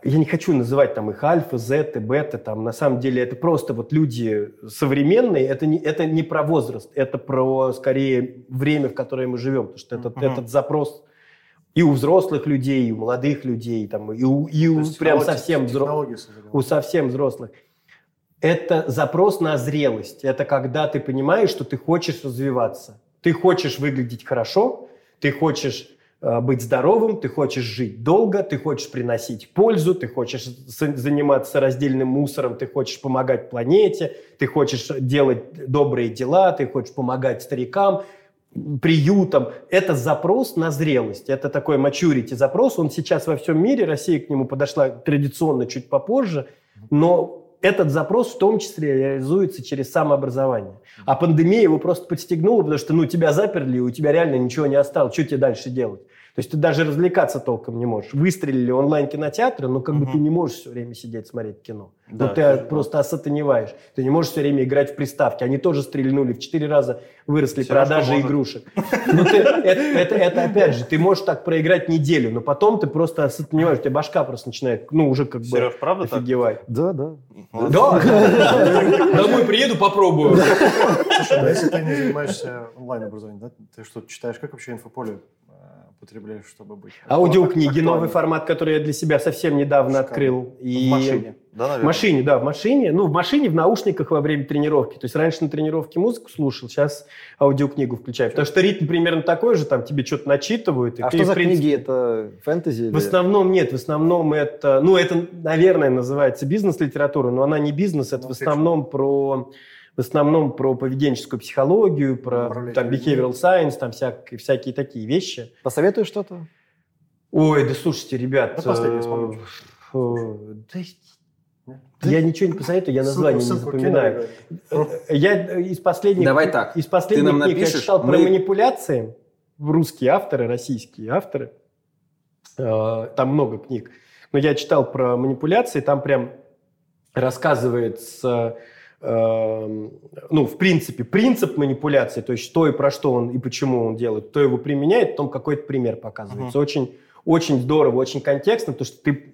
Я не хочу называть там их альфа, зеты, бета, там на самом деле это просто вот люди современные, это не, это не про возраст, это про скорее время, в которое мы живем, потому что этот, Мгм. этот запрос и у взрослых людей, и у молодых людей, там, и у, и у прям совсем создали. у совсем взрослых. Это запрос на зрелость. Это когда ты понимаешь, что ты хочешь развиваться. Ты хочешь выглядеть хорошо, ты хочешь быть здоровым, ты хочешь жить долго, ты хочешь приносить пользу, ты хочешь заниматься раздельным мусором, ты хочешь помогать планете, ты хочешь делать добрые дела, ты хочешь помогать старикам, приютам. Это запрос на зрелость. Это такой maturity запрос. Он сейчас во всем мире, Россия к нему подошла традиционно чуть попозже, но этот запрос в том числе реализуется через самообразование. А пандемия его просто подстегнула, потому что ну, тебя заперли, и у тебя реально ничего не осталось. Что тебе дальше делать? То есть ты даже развлекаться толком не можешь. Выстрелили онлайн-кинотеатры, но как бы Мгм. ты не можешь все время сидеть смотреть кино. Да, ты тоже просто осатаневаешь. Ты не можешь все время играть в приставки. Они тоже стрельнули. В четыре раза выросли Сережка продажи игрушек. Ну, ты- это, это- это опять же, ты можешь так проиграть неделю, но потом ты просто осатаневаешь. У тебя башка просто начинает, ну, уже как бы Сереж, правда так? офигевать. Да, да. Молодец. Да. Домой приеду, попробую. Слушай, если ты не занимаешься онлайн-образованием, да, ты что, читаешь, как вообще инфополе потребляешь, чтобы быть? Аудиокниги, актуальным? новый формат, который я для себя совсем недавно Шикарно. открыл. И В машине, да, В наверное? машине, да, в машине. Ну, в машине, в наушниках во время тренировки. То есть раньше на тренировке музыку слушал, сейчас аудиокнигу включаю. Потому что ритм примерно такой же, там тебе что-то начитывают. и А ты, что в за принципе, книги? Это фэнтези? В основном нет, в основном это, ну, это, наверное, называется бизнес-литература, но она не бизнес, это в Non-fiction. основном про в основном про поведенческую психологию, про там, behavioral science, там всякие, всякие такие вещи. Посоветуешь что-то? Ой, да слушайте, ребят, Да последнее э, э, да я ничего не посоветую, я название не Ссылку- ссылку запоминаю. кино, Э, Я э, из последних, Давай так, из последних нам книг я напишешь, читал про мы- манипуляции. Русские авторы, российские авторы. Э, Там много книг. Но я читал про манипуляции, там прям рассказывается, э, ну, в принципе, принцип манипуляции, то есть что и про что он и почему он делает, кто его применяет, потом какой-то пример показывается. Очень, очень здорово, очень контекстно, потому что ты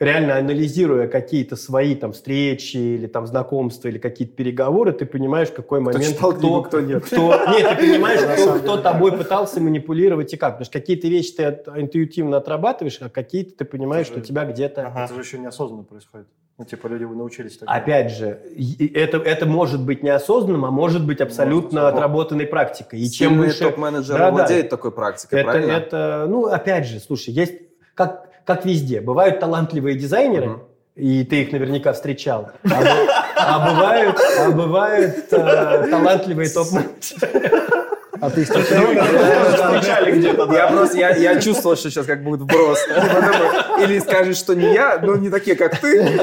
реально анализируя какие-то свои там встречи или там знакомства или какие-то переговоры, ты понимаешь, в какой момент читал кто, кто нет. кто- нет, ты понимаешь, кто, кто тобой пытался манипулировать и как. Потому что какие-то вещи ты интуитивно отрабатываешь, а какие-то ты понимаешь, Это что же- тебя где-то... Ага. Это же еще неосознанно происходит. Ну, типа, люди вы научились так Опять же, это, это может быть неосознанным, а может быть абсолютно Может, отработанной практикой. И чем выше... топ-менеджеры Да, да. владеют такой практикой, Это, правильно? это, ну, опять же, слушай, есть, как, как везде, бывают талантливые дизайнеры, Мгм. и ты их наверняка встречал, а, а бывают, а бывают э, талантливые топ-менеджеры. А ты где-то, Я просто, я, я чувствовал, что сейчас как будет вброс. Или скажешь, что не я, но не такие, как ты.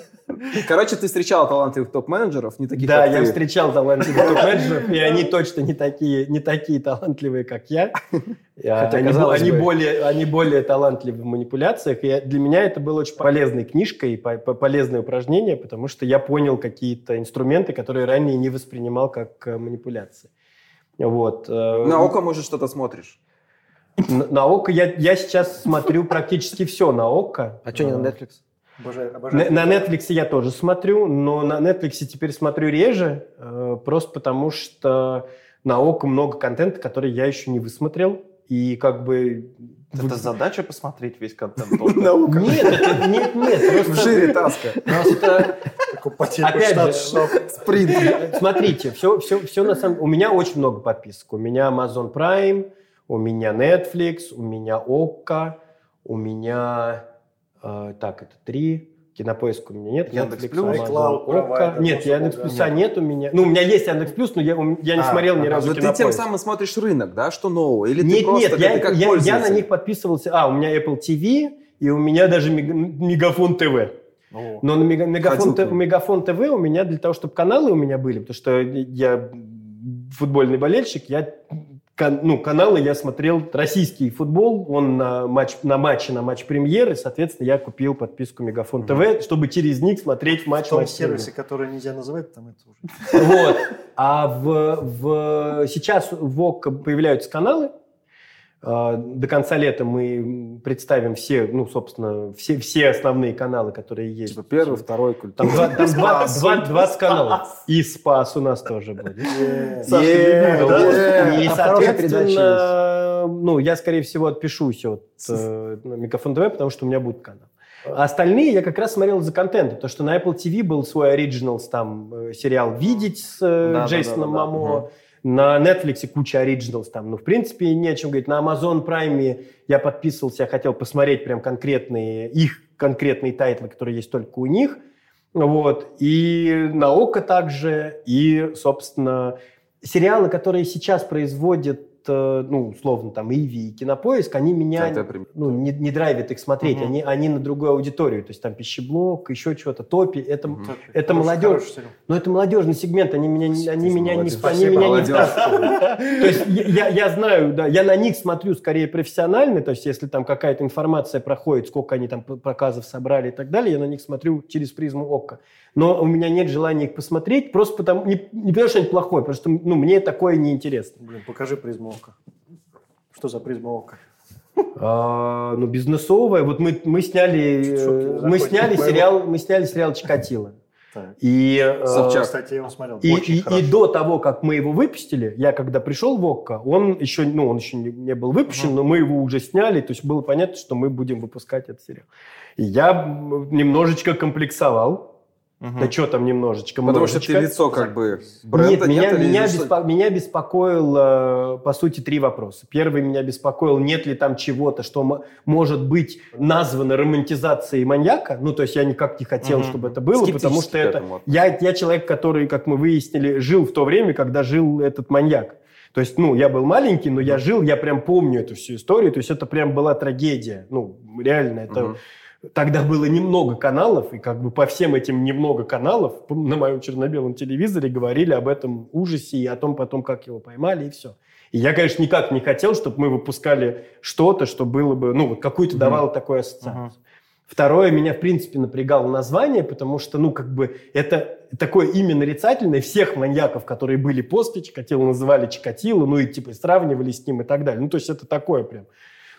Короче, ты встречал талантливых топ-менеджеров, не таких, Да, как я ты. встречал талантливых топ-менеджеров, и они точно не такие, не такие талантливые, как я. Хотя, они, они бы. более, они более талантливы в манипуляциях. И для меня это было очень полезной книжкой и по- по- полезное упражнение, потому что я понял какие-то инструменты, которые ранее не воспринимал как э, манипуляции. Вот. э, На око, может, что-то смотришь. На, на ОККО я, я сейчас смотрю практически все на ОККО. А что не на Netflix? Обожаю, На, обожаю. на Netflix я тоже смотрю, но на Netflix теперь смотрю реже, э, просто потому что на ОККО много контента, который я еще не высмотрел. И как бы... Это задача посмотреть весь контент. Наука. Нет, нет, нет, В просто... жире таска. Просто Опять же. Спринт. Смотрите, все, все, все на самом У меня очень много подписок. У меня Amazon Prime, у меня Netflix, у меня Okko, у меня... э, так, это три. Кинопоиск у меня нет. Яндекс Плюс, провайдер, Нет, Яндекс Плюса нет. нет у меня. Ну, у меня есть Яндекс Плюс, но я, я не А, смотрел ни ага. разу Но ты тем самым смотришь рынок, да, что нового? Или ты Нет, просто нет, я, ты как я- я на них подписывался. А, у меня Apple TV, и у меня даже Мега- Мегафон ТВ. О. Но на Мега- Мегафон, Т-. Мегафон ТВ у меня для того, чтобы каналы у меня были, потому что я футбольный болельщик, я кан- ну, каналы я смотрел российский футбол, он на матч на матче, на матч премьеры, соответственно, я купил подписку Мегафон ТВ, чтобы через них смотреть матч. В том матч сервисе, который нельзя называть, там это уже... Вот. А в, в- сейчас в ОК появляются каналы. А, До конца лета мы представим все, ну, собственно, все, все основные каналы, которые есть. Типа первый, второй, Там, культура. два- там два- два- 20 каналов. И Спас у нас тоже будет. И, Там соответственно, ну, я, скорее всего, отпишусь от э, Мегафон ТВ, потому что у меня будет канал. А остальные я как раз смотрел за контентом, потому что на Apple TV был свой Originals, там, э, сериал «Видеть» с э, Да, Джейсоном да, да, да. Момоа. На Netflix куча Originals там, ну, в принципе, не о чем говорить. На Amazon Prime я подписывался, я хотел посмотреть прям конкретные, их конкретные тайтлы, которые есть только у них. Вот. И на Okko также, и, собственно, сериалы, которые сейчас производят, э, ну, условно, там, Иви и Кинопоиск, они меня прям- ну, не, не драйвят их смотреть. Мгм. Они, они на другую аудиторию. То есть там пищеблок, еще что-то, топи. Это. Топи. Это Хороший- молодежь. но это молодежный сегмент, они меня, не- они меня, не, они Спасибо, меня не молодежь. То есть я, я- знаю, да, я на них смотрю скорее профессионально, то есть если там какая-то информация проходит, сколько они там п- показов собрали и так далее, я на них смотрю через призму ока. Но у меня нет желания их посмотреть, просто потому, не, не потому что они плохое, потому что ну, мне такое неинтересно. Блин, покажи призму ока. Что за призма ока? А, ну, бизнесовая. Вот мы, мы сняли, э, мы сняли сериал, мы сняли сериал Чикатило. И, э, Собчак. Кстати, я его смотрел. И, Очень и- и до того, как мы его выпустили, я когда пришел в ОККО, он еще, ну, он еще не, не был выпущен, но мы его уже сняли, то есть было понятно, что мы будем выпускать этот сериал. И я немножечко комплексовал. Мгм. Да что там немножечко? Потому что ты лицо как бы бренда Нет, меня, или меня, что? беспо- меня беспокоило, по сути, три вопроса. Первый меня беспокоил, нет ли там чего-то, что может быть названо романтизацией маньяка. Ну, то есть я никак не хотел, Мгм. чтобы это было, потому что это... Я, я человек, который, как мы выяснили, жил в то время, когда жил этот маньяк. То есть, ну, я был маленький, но я жил, я прям помню эту всю историю. То есть это прям была трагедия. Ну, реально, это... Мгм. Тогда было немного каналов, и как бы по всем этим немного каналов на моем черно-белом телевизоре говорили об этом ужасе и о том потом, как его поймали, и все. И я, конечно, никак не хотел, чтобы мы выпускали что-то, что было бы, ну, вот какую-то давало такую ассоциацию. Мгм. Второе, меня, в принципе, напрягало название, потому что, ну, как бы, это такое имя нарицательное всех маньяков, которые были после Чикатило, называли Чикатило, ну, и, типа, сравнивали с ним и так далее. Ну, то есть это такое прям,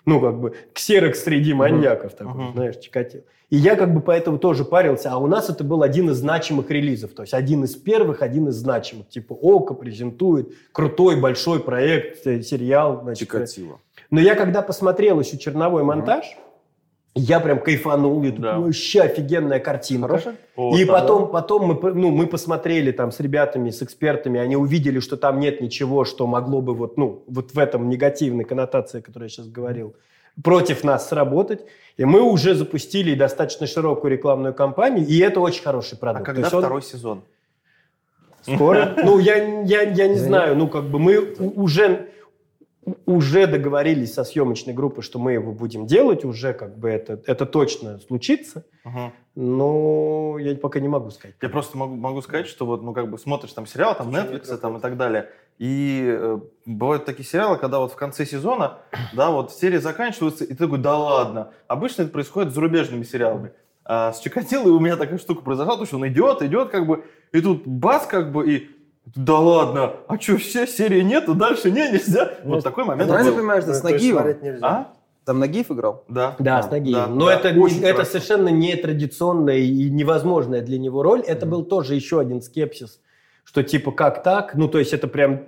ну, как бы, ксерокс среди маньяков, такой, Мгм. знаешь, Чикатило. И я как бы поэтому тоже парился, а у нас это был один из значимых релизов, то есть один из первых, один из значимых. Типа ОКО презентует крутой большой проект, э, сериал. Значит, Чикатило. но я когда посмотрел еще черновой монтаж, я прям кайфанул, я тут Да. вообще офигенная картинка. Хорошо? Вот, и да. потом, потом мы, ну, мы посмотрели там с ребятами, с экспертами, они увидели, что там нет ничего, что могло бы вот, ну, вот в этом негативной коннотации, о которой я сейчас говорил, против нас сработать. И мы уже запустили достаточно широкую рекламную кампанию, и это очень хороший А продукт. То когда есть он- второй сезон? Скоро? Ну, я, я, я не знаю. Ну, как бы мы уже, уже договорились со съемочной группой, что мы его будем делать. Уже как бы это, это точно случится. Мгм. Но я пока не могу сказать. Я просто могу, могу сказать, что вот, ну, как бы смотришь там сериал, там Netflix там и так далее, и э, бывают такие сериалы, когда вот в конце сезона, да, вот серия заканчивается, и ты такой, да ладно. Обычно это происходит с зарубежными сериалами. А с Чикатило у меня такая штука произошла, то, что он идет, идет, как бы, и тут бас, как бы, и Да ладно, а что, все, серии нету, дальше не, нельзя? Вот такой момент Правильно был. понимаешь, это с есть Нагиевым? А? Там Нагиев играл? Да. Да, А, с Нагиевым. да, Но да. это, Очень это совершенно не традиционная и невозможная для него роль. Это был тоже еще один скепсис, что типа как так? Ну, то есть это прям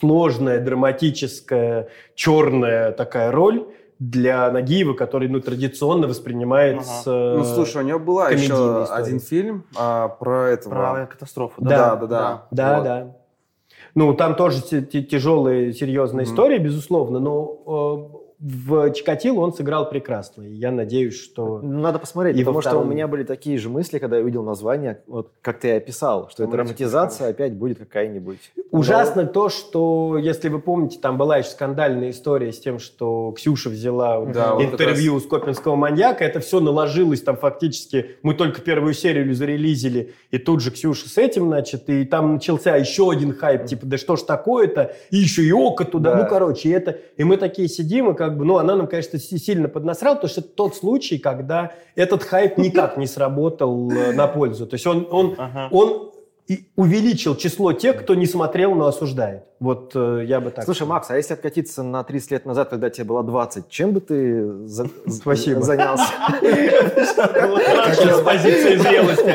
сложная, драматическая, черная такая роль для Нагиева, который ну, традиционно воспринимается... Ну, слушай, у него была еще история. один фильм а, про этого. Про катастрофу, Да, да, да. Да, Вот. да. Ну, там тоже тяжелая, серьезная Мгм. история, безусловно, но э, в Чикатило он сыграл прекрасно. И я надеюсь, что... Надо посмотреть, И потому что у втором. меня были такие же мысли, когда я увидел название, вот как ты и описал, что это Романтика романтизация опять будет какая-нибудь. Ужасно то, что, если вы помните, там была еще скандальная история с тем, что Ксюша взяла вот Да, вот как интервью с Копинского маньяка. Это все наложилось там фактически. Мы только первую серию зарелизили, и тут же Ксюша с этим, значит, и там начался еще один хайп, типа, да что ж такое-то, и еще и око туда. Да. Ну, короче, и это... И мы такие сидим, и как бы, ну, она нам, конечно, си- сильно поднасрала, потому что это тот случай, когда этот хайп никак не сработал э, на пользу. То есть он, он Ага. он и увеличил число тех, кто не смотрел, но осуждает. Вот э, я бы так Слушай, сказал. Макс, а если откатиться на 30 лет назад, когда тебе было 20, чем бы ты за- Спасибо. занялся? С позиции зрелости.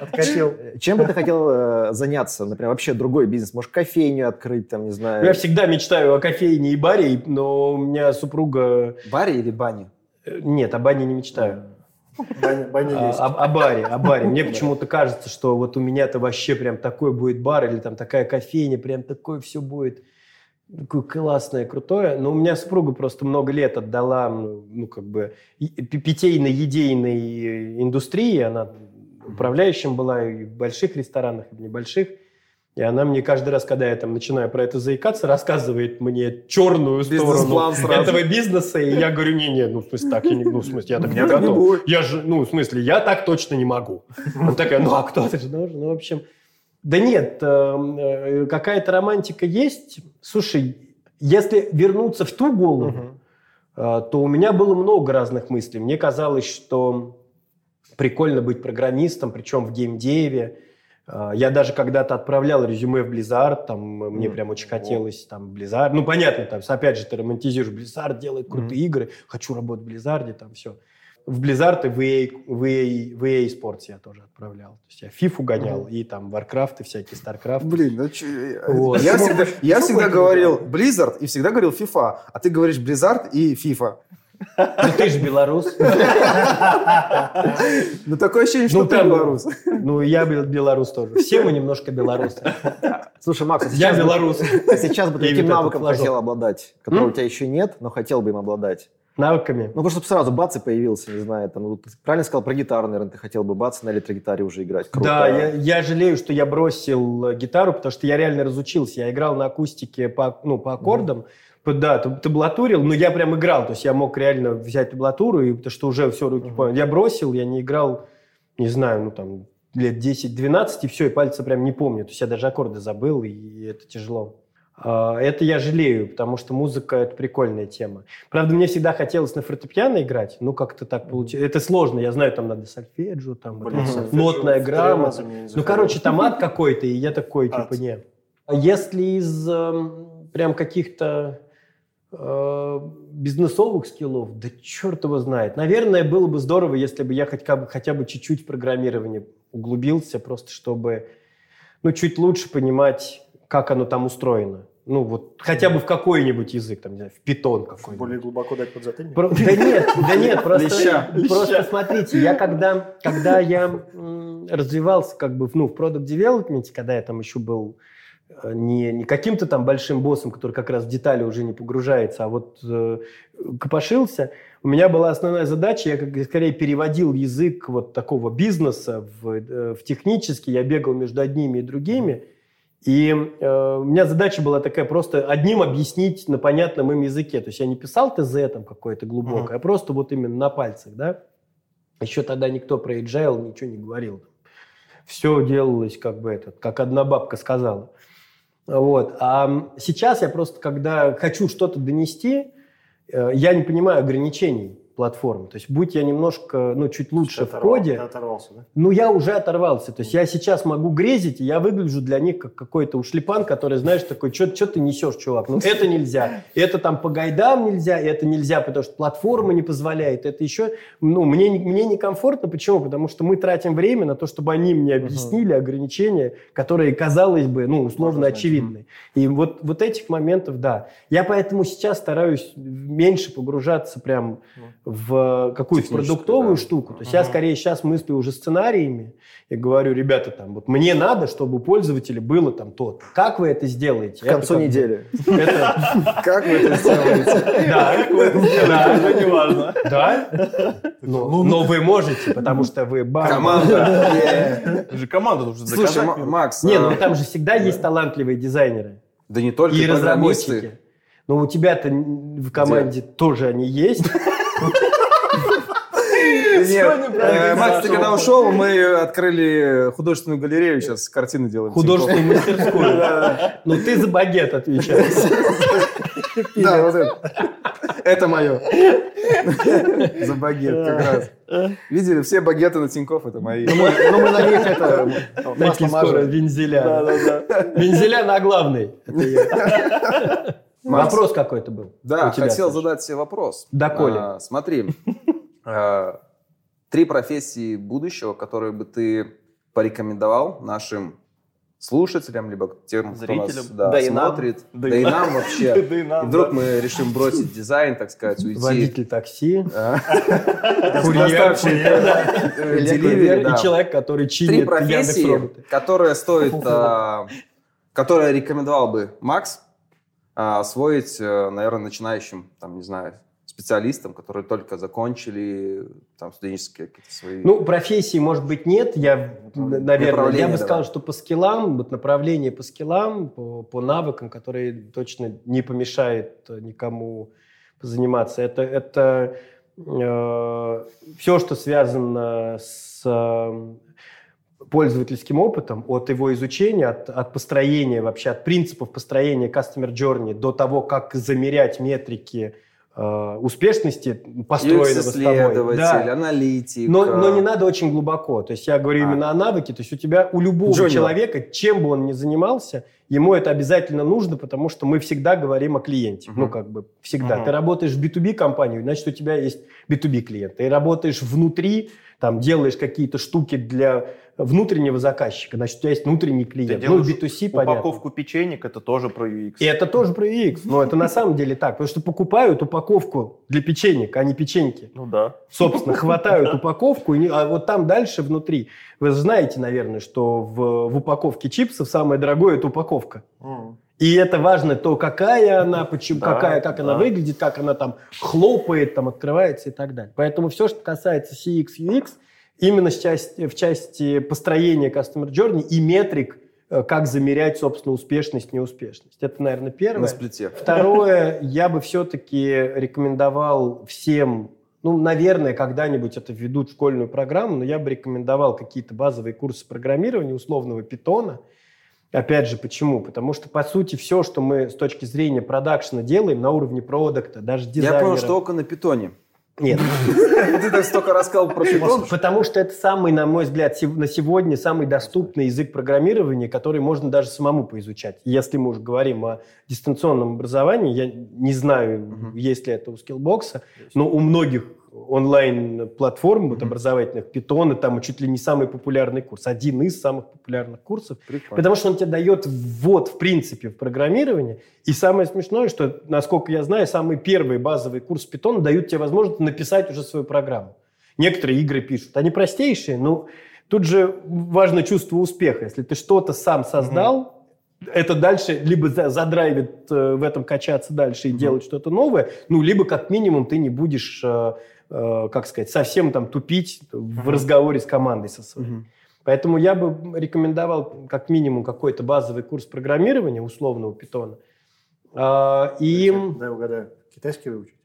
Откатил. Чем бы ты хотел э, заняться? Например, вообще другой бизнес? Может, кофейню открыть, там, не Я знаю. всегда мечтаю о кофейне и баре, но у меня супруга... Барри или Бани? э, Нет, о бане не мечтаю. А. О, о баре, о баре. Мне почему-то кажется, что вот у меня-то вообще прям такой будет бар или там такая кофейня, прям такое все будет такое классное, крутое. Но у меня супруга просто много лет отдала, ну, как бы, питейно-едейной индустрии. Она управляющим была и в больших ресторанах, и в небольших. И она мне каждый раз, когда я там начинаю про это заикаться, рассказывает мне черную сторону этого бизнеса. И я говорю, не-не, ну, в смысле, так, я не, ну, в смысле, я так не готов. Я же, ну, в смысле, я так точно не могу. Он такая, ну, а кто-то же должен. Ну, в общем, да нет, э, э, какая-то романтика есть. Слушай, если вернуться в ту голову, э, то у меня было много разных мыслей. Мне казалось, что прикольно быть программистом, причем в геймдеве. Э, Я даже когда-то отправлял резюме в Blizzard, там э, мне прям очень хотелось там Blizzard. Ну, понятно, там, опять же, ты романтизируешь Blizzard, делает крутые игры, хочу работать в Blizzard, там все. В Blizzard и в EA, в EA, в EA Sports я тоже отправлял. То есть я FIFA гонял, и там Warcraft, и всякие StarCraft. Блин, ну чё, Вот. Я всегда, я Ну, всегда какой-то говорил Blizzard и всегда говорил FIFA, а ты говоришь Blizzard и FIFA. Ну, ты же белорус. Ну такое ощущение, что Ну, ты там- белорус. Ну, я бел- белорус тоже. Все мы немножко белорусы. Слушай, Макс, а Я белорус. а сейчас бы в виду навыком флажок. хотел обладать, которого М? у тебя еще нет, но хотел бы им обладать? Навыками. Ну, просто чтобы сразу бац и появился, не знаю, там, ну, ты правильно сказал про гитару, наверное, ты хотел бы бац на электрогитаре уже играть. Круто. Да, я, я жалею, что я бросил э, гитару, потому что я реально разучился. Я играл на акустике по, ну, по аккордам, П- да, таб- таблатурил, но я прям играл. То есть я мог реально взять таблатуру, и, потому что уже все руки понял. Я бросил, я не играл, не знаю, ну там лет 10-12, и все, и пальцы прям не помню. То есть я даже аккорды забыл, и это тяжело. А, Это я жалею, потому что музыка – это прикольная тема. Правда, мне всегда хотелось на фортепиано играть, ну как-то так получилось. Это сложно, я знаю, там надо сольфеджио, там Блин, это сольфеджио нотная грамота. Ну, короче, там ад какой-то, и я такой, типа, не. А Если из эм, прям каких-то бизнесовых скиллов, да черт его знает. Наверное, было бы здорово, если бы я хотя бы, хотя бы чуть-чуть в программирование углубился, просто чтобы, ну, чуть лучше понимать, как оно там устроено. Ну, вот хотя бы в какой-нибудь язык, там, не знаю, в питон какой-нибудь. Более глубоко дать подзатыльник? Про- Да нет, да нет, просто, Леща. просто смотрите, я когда, когда я развивался как бы ну, в продукт девелопменте, когда я там еще был э, не, не каким-то там большим боссом, который как раз в детали уже не погружается, а вот э, копошился, у меня была основная задача, я как, скорее переводил язык вот такого бизнеса в, э, в технический, я бегал между одними и другими, и э, у меня задача была такая просто одним объяснить на понятном им языке. То есть я не писал ТЗ там какое-то глубокое, а просто вот именно на пальцах, да. Еще тогда никто про agile ничего не говорил. Все делалось как бы этот, как одна бабка сказала. Вот. А сейчас я просто, когда хочу что-то донести, э, я не понимаю ограничений. Платформы. То есть будь я немножко, ну, чуть лучше в коде, Ты оторвался, да? ну, я уже оторвался. То есть я сейчас могу грезить, и я выгляжу для них как какой-то ушлепан, который, знаешь, такой, что ты несешь, чувак? Ну, это нельзя. Это там по гайдам нельзя, это нельзя, потому что платформа не позволяет. Это еще, ну, мне, не- мне некомфортно. Почему? Потому что мы тратим время на то, чтобы они мне объяснили ограничения, которые, казалось бы, ну, условно очевидны. И вот, вот этих моментов, да. Я поэтому сейчас стараюсь меньше погружаться прям в какую-то продуктовую да. штуку. То есть я скорее сейчас мыслю уже сценариями и говорю, ребята, там, вот мне надо, чтобы у пользователя было там то. Как вы это сделаете? К концу Это как недели. Это, Как вы это сделаете? да, да, Уже не важно. да. Но, но вы можете, потому что вы. Команда. Это же команда нужно Слушай, заказать. М- Макс, Не, а, ну там же всегда есть талантливые дизайнеры да не только и разработчики. Но у тебя-то в команде тоже они есть. Э, Макс, ты когда ушел, мы открыли художественную галерею, сейчас картины делаем. Художественную мастерскую. Ну ты за багет отвечаешь. Да, вот это. Это мое. За багет как раз. Видели, все багеты на Тинькофф это мои. Ну, мы ну, мы на них это масло мажем. вензеля. Вензеля на главный. Это я. Макс. Вопрос какой-то был. Да, тебя, хотел Саша. задать себе вопрос. Да, Коля. А, смотри, а, три профессии будущего, которые бы ты порекомендовал нашим слушателям, либо тем, кто нас Зрителям. да, Да и нам. смотрит, Да да, и нам вообще. Да и нам, И вдруг да. мы решим бросить дизайн, так сказать, уйти. Водитель такси, курьер, э, и человек, который Три чинит профессии, Яндекс.Роботы. которые стоит, а, которые рекомендовал бы Макс освоить, э, наверное, начинающим, там, не знаю, специалистам, которые только закончили там студенческие какие-то свои... Ну, профессии, может быть, нет. Я, наверное, я бы сказал, что по скиллам, вот направление по скиллам, по, по навыкам, которые точно не помешает э, никому заниматься. Это, это все, что связано с э, пользовательским опытом, от его изучения, от, от построения вообще, от принципов построения Customer Journey до того, как замерять метрики э, успешности построенного с тобой. Да. аналитик. Но, но не надо очень глубоко. То есть я говорю А. именно о навыке. То есть у тебя, у любого Джуниор. человека, чем бы он ни занимался, ему это обязательно нужно, потому что мы всегда говорим о клиенте. Мгм. Ну, как бы всегда. Мгм. Ты работаешь в B2B компанию, значит, у тебя есть B2B клиент. Ты работаешь внутри, там, делаешь какие-то штуки для внутреннего заказчика, значит, у тебя есть внутренний клиент. Ну, делаешь B2C, понятно. Упаковку печенек это тоже про UX. И это тоже про UX. Но это на самом деле так. Потому что покупают упаковку для печенек, а не печеньки Ну да. собственно, хватают упаковку, а вот там дальше внутри. Вы знаете, наверное, что в, упаковке чипсов самое дорогое – это упаковка. И это важно то, какая она, почему, Да, какая, как она да. выглядит, как она там хлопает, там открывается и так далее. Поэтому все, что касается CX, UX, именно части- в части построения Customer Journey и метрик, э, как замерять, собственно, успешность, неуспешность. Это, наверное, первое. на сплите. Второе, я бы все-таки рекомендовал всем, ну, наверное, когда-нибудь это введут в школьную программу, но я бы рекомендовал какие-то базовые курсы программирования, условного питона. Опять же, почему? Потому что, по сути, все, что мы с точки зрения продакшена делаем на уровне продукта, даже Я дизайнера... понял, что око на питоне. Нет, Ты так столько рассказал про питон. Потому что это самый, на мой взгляд, на сегодня самый доступный язык программирования, который можно даже самому поизучать. Если мы уже говорим о дистанционном образовании, я не знаю, есть ли это у Skillbox, но у многих онлайн-платформ вот, образовательных, Python, там чуть ли не самый популярный курс, один из самых популярных курсов, Прикольно. Потому что он тебе дает ввод, в принципе, в программирование. И самое смешное, что, насколько я знаю, самый первый базовый курс Python дают тебе возможность написать уже свою программу. Некоторые игры пишут. Они простейшие, но тут же важно чувство успеха. Если ты что-то сам создал, это дальше либо за- задрайвит э, в этом качаться дальше и делать что-то новое, ну, либо как минимум ты не будешь, э, как сказать, совсем там тупить в разговоре с командой со своей. Мгм. Поэтому я бы рекомендовал как минимум какой-то базовый курс программирования условного питона. А, И Дай угадаю. Китайский выучить?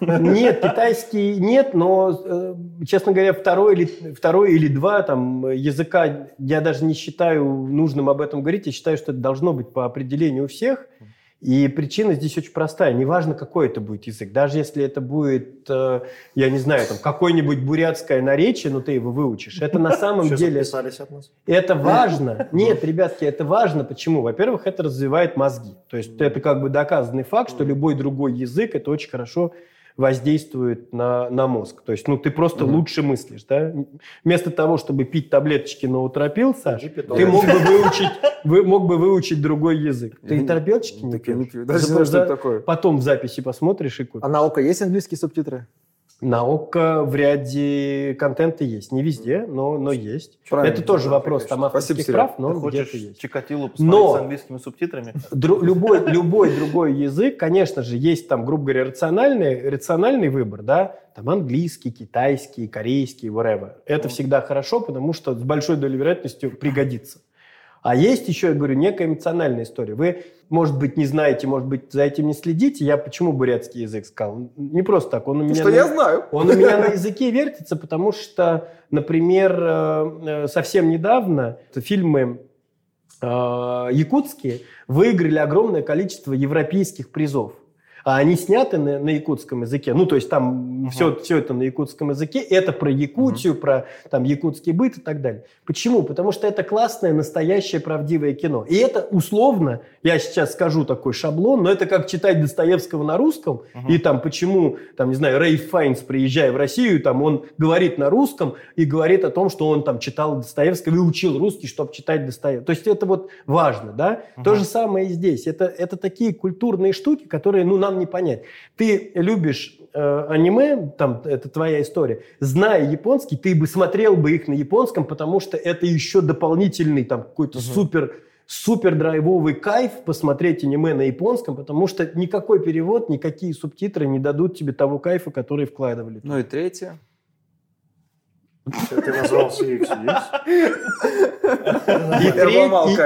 нет, китайский нет, но, э, честно говоря, второй или, второй или два там, языка я даже не считаю нужным об этом говорить. Я считаю, что это должно быть по определению у всех. И причина здесь очень простая. Неважно, какой это будет язык. Даже если это будет, э, я не знаю, там какое-нибудь бурятское наречие, но ты его выучишь. Это на самом деле... Это важно. Нет, ребятки, это важно. Почему? Во-первых, это развивает мозги. То есть это как бы доказанный факт, что любой другой язык это очень хорошо воздействует на, на мозг. То есть, ну, ты просто Мгм. лучше мыслишь, да? Вместо того, чтобы пить таблеточки на утропил, Саш, ты мог бы выучить, вы, мог бы выучить другой язык. Ты таблеточки не пьешь? Даже. Потом в записи посмотришь и купишь. А на ОКО есть английские субтитры? На ОККО в ряде контента есть. Не везде, но, но есть. Правильно. Это тоже вопрос там Спасибо, авторских Серег. прав, но Ты хочешь есть. Чикатило посмотреть Но- с английскими субтитрами? Дру- любой, любой другой язык, конечно же, есть там, грубо говоря, рациональный, рациональный выбор, да, там английский, китайский, корейский, whatever. Это всегда хорошо, потому что с большой долей вероятностью пригодится. А есть еще, я говорю, некая эмоциональная история. Вы, может быть, не знаете, может быть, за этим не следите. Я почему бурятский язык сказал? Не просто так. Он у меня Что на- я знаю. он у меня на языке вертится, потому что, например, э, э, совсем недавно фильмы э, якутские выиграли огромное количество европейских призов. А они сняты на, на якутском языке. Ну, то есть там все, все это на якутском языке. Это про Якутию, про там якутский быт и так далее. Почему? Потому что это классное, настоящее, правдивое кино. И это условно, я сейчас скажу такой шаблон, но это как читать Достоевского на русском. Мгм. И там почему, там, не знаю, Рэй Файнс, приезжая в Россию, там он говорит на русском и говорит о том, что он там читал Достоевского и учил русский, чтобы читать Достоевского. То есть это вот важно, да? То Мгм. же самое и здесь. Это, это такие культурные штуки, которые, ну, нам не понять. Ты любишь э, аниме, там, это твоя история. Зная японский, ты бы смотрел бы их на японском, потому что это еще дополнительный там какой-то супер супер драйвовый кайф посмотреть аниме на японском, потому что никакой перевод, никакие субтитры не дадут тебе того кайфа, который вкладывали. Ну и третье. Ты назвал CXX. И, треть-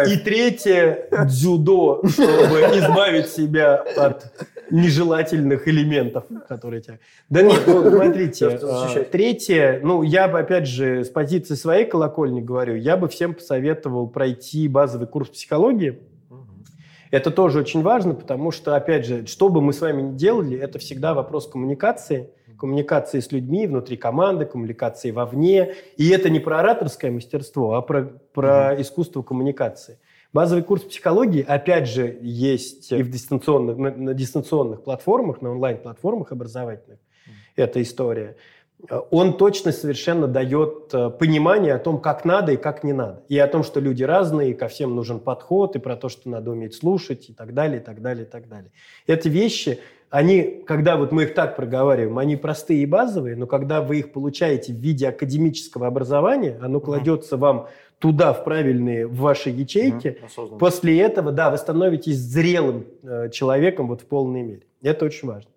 и- и третье дзюдо, чтобы избавить себя от нежелательных элементов, которые тебя... Да нет, ну, смотрите, а, третье, ну, я бы, опять же, с позиции своей колокольни говорю, я бы всем посоветовал пройти базовый курс психологии. Это тоже очень важно, потому что, опять же, что бы мы с вами ни делали, это всегда вопрос коммуникации, коммуникации с людьми внутри команды, коммуникации вовне. И это не про ораторское мастерство, а про, про искусство коммуникации. Базовый курс психологии, опять же, есть и в дистанционных, на, на дистанционных платформах, на онлайн-платформах образовательных. Эта история. Он точно совершенно дает э, понимание о том, как надо и как не надо. И о том, что люди разные, и ко всем нужен подход, и про то, что надо уметь слушать, и так далее, и так далее, и так далее. Эти вещи, они, когда вот мы их так проговариваем, они простые и базовые, но когда вы их получаете в виде академического образования, оно кладется вам туда, в правильные, в ваши ячейки, Осознанно. После этого, да, вы становитесь зрелым э, человеком вот в полной мере. Это очень важно.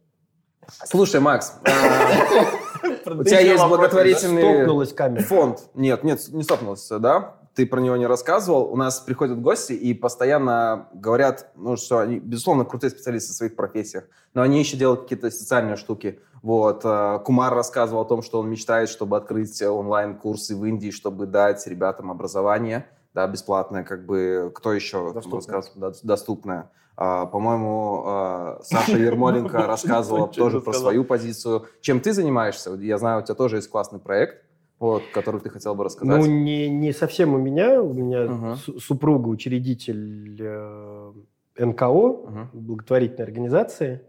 Слушай, Макс, а, у тебя есть благотворительный Стопнулась камера. фонд. Нет, нет, не стопнулась, да? Ты про него не рассказывал. У нас приходят гости и постоянно говорят, ну, что они, безусловно, крутые специалисты в своих профессиях, но они еще делают какие-то социальные штуки. Вот. э, Кумар рассказывал о том, что он мечтает, чтобы открыть онлайн-курсы в Индии, чтобы дать ребятам образование, да, бесплатное, как бы, кто еще Доступное. Да, доступное. А, По-моему, а, Саша Ермоленко рассказывала Ничего не тоже про свою позицию. Чем ты занимаешься? Я знаю, у тебя тоже есть классный проект, вот, который ты хотел бы рассказать. Ну, не, не совсем у меня. У меня Мгм. су- супруга учредитель э, НКО, Мгм. благотворительной организации.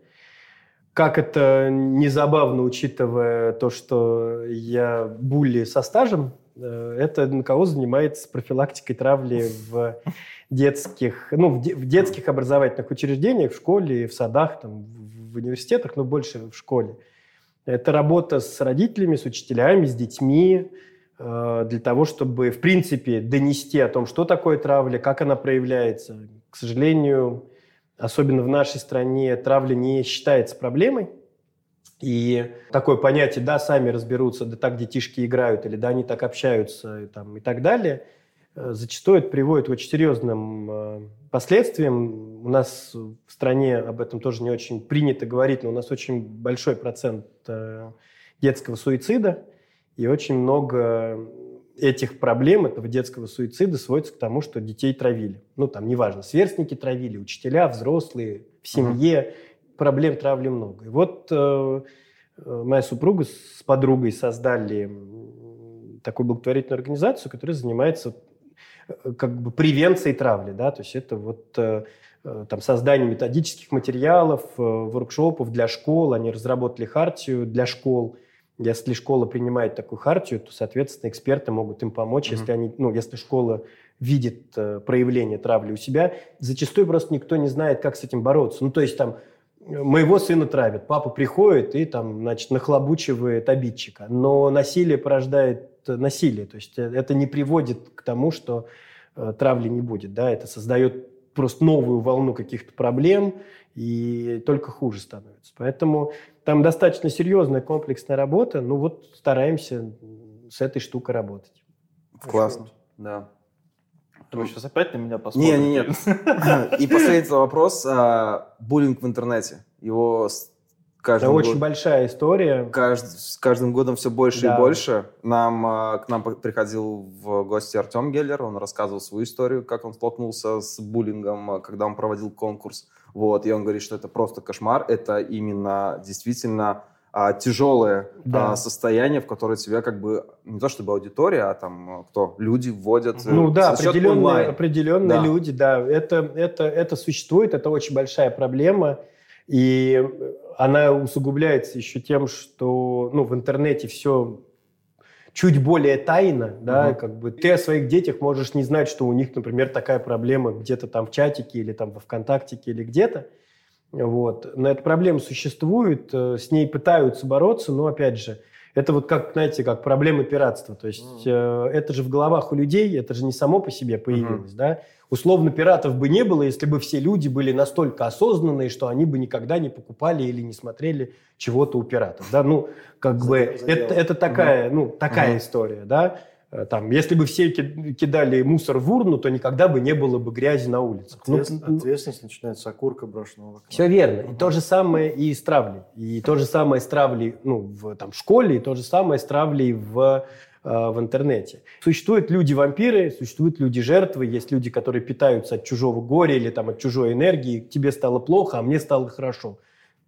Как это не забавно, учитывая то, что я булли со стажем, э, это НКО занимается профилактикой травли в детских, ну, в, де- в детских образовательных учреждениях, в школе, в садах, там, в, в университетах, но больше в школе. Это работа с родителями, с учителями, с детьми, э, для того, чтобы, в принципе, донести о том, что такое травля, как она проявляется. К сожалению, особенно в нашей стране, травля не считается проблемой. И такое понятие, да, сами разберутся, да так детишки играют, или да, они так общаются и, там, и так далее, зачастую это приводит к очень серьезным э, последствиям. У нас в стране об этом тоже не очень принято говорить, но у нас очень большой процент э, детского суицида, и очень много этих проблем, этого детского суицида сводится к тому, что детей травили. Ну, там, неважно, сверстники травили, учителя, взрослые, в семье. Проблем травли много. И вот э, э, моя супруга с подругой создали такую благотворительную организацию, которая занимается э, как бы превенцией травли, да, то есть это вот э, э, там создание методических материалов, воркшопов для школ, они разработали хартию для школ. Если школа принимает такую хартию, то, соответственно, эксперты могут им помочь, mm-hmm. если они, ну, если школа видит проявление травли у себя, зачастую просто никто не знает, как с этим бороться. Ну, то есть там моего сына травят, папа приходит и там, значит, нахлобучивает обидчика, но насилие порождает насилие. То есть э, это не приводит к тому, что э, травли не будет. Да? Это создает просто новую волну каких-то проблем, и только хуже становится. Поэтому там достаточно серьезная комплексная работа. Ну вот стараемся с этой штукой работать. Классно. Да. Вы сейчас опять на меня посмотрите? Не, не, нет. И последний вопрос. А, буллинг в интернете. Его каждым Это очень большая история. Кажд... С каждым годом все больше да. и больше. Нам, а, к нам приходил в гости Артем Геллер, он рассказывал свою историю, как он столкнулся с буллингом, а, когда он проводил конкурс. Вот, и он говорит, что это просто кошмар, это именно действительно а, тяжелое да. а, состояние, в которое тебя как бы не то чтобы аудитория, а там кто люди вводят. Э, ну да, определенные, определенные да. люди, да, это это это существует, это очень большая проблема. И она усугубляется еще тем, что ну, в интернете все чуть более тайно, да, угу. как бы ты о своих детях можешь не знать, что у них, например, такая проблема где-то там в чатике или там во ВКонтактике или где-то. Вот. Но эта проблема существует, э, с ней пытаются бороться, но, опять же, это вот как, знаете, как проблема пиратства. То есть mm. э, это же в головах у людей, это же не само по себе появилось, mm-hmm. да. Условно пиратов бы не было, если бы все люди были настолько осознанные, что они бы никогда не покупали или не смотрели чего-то у пиратов, да. Ну, как бы это, это такая, mm-hmm. ну, такая mm-hmm. история, да. Э, там, если бы все кидали мусор в урну, то никогда бы не было бы грязи на улицах. Ответственность, ну, ответственность начинается окурка брошенного окна. Все верно. И то же самое и с травлей. И то же самое с травлей ну, в там, школе, и то же самое с травлей в, э, в интернете. Существуют люди-вампиры, существуют люди-жертвы, есть люди, которые питаются от чужого горя или там, от чужой энергии. Тебе стало плохо, а мне стало хорошо.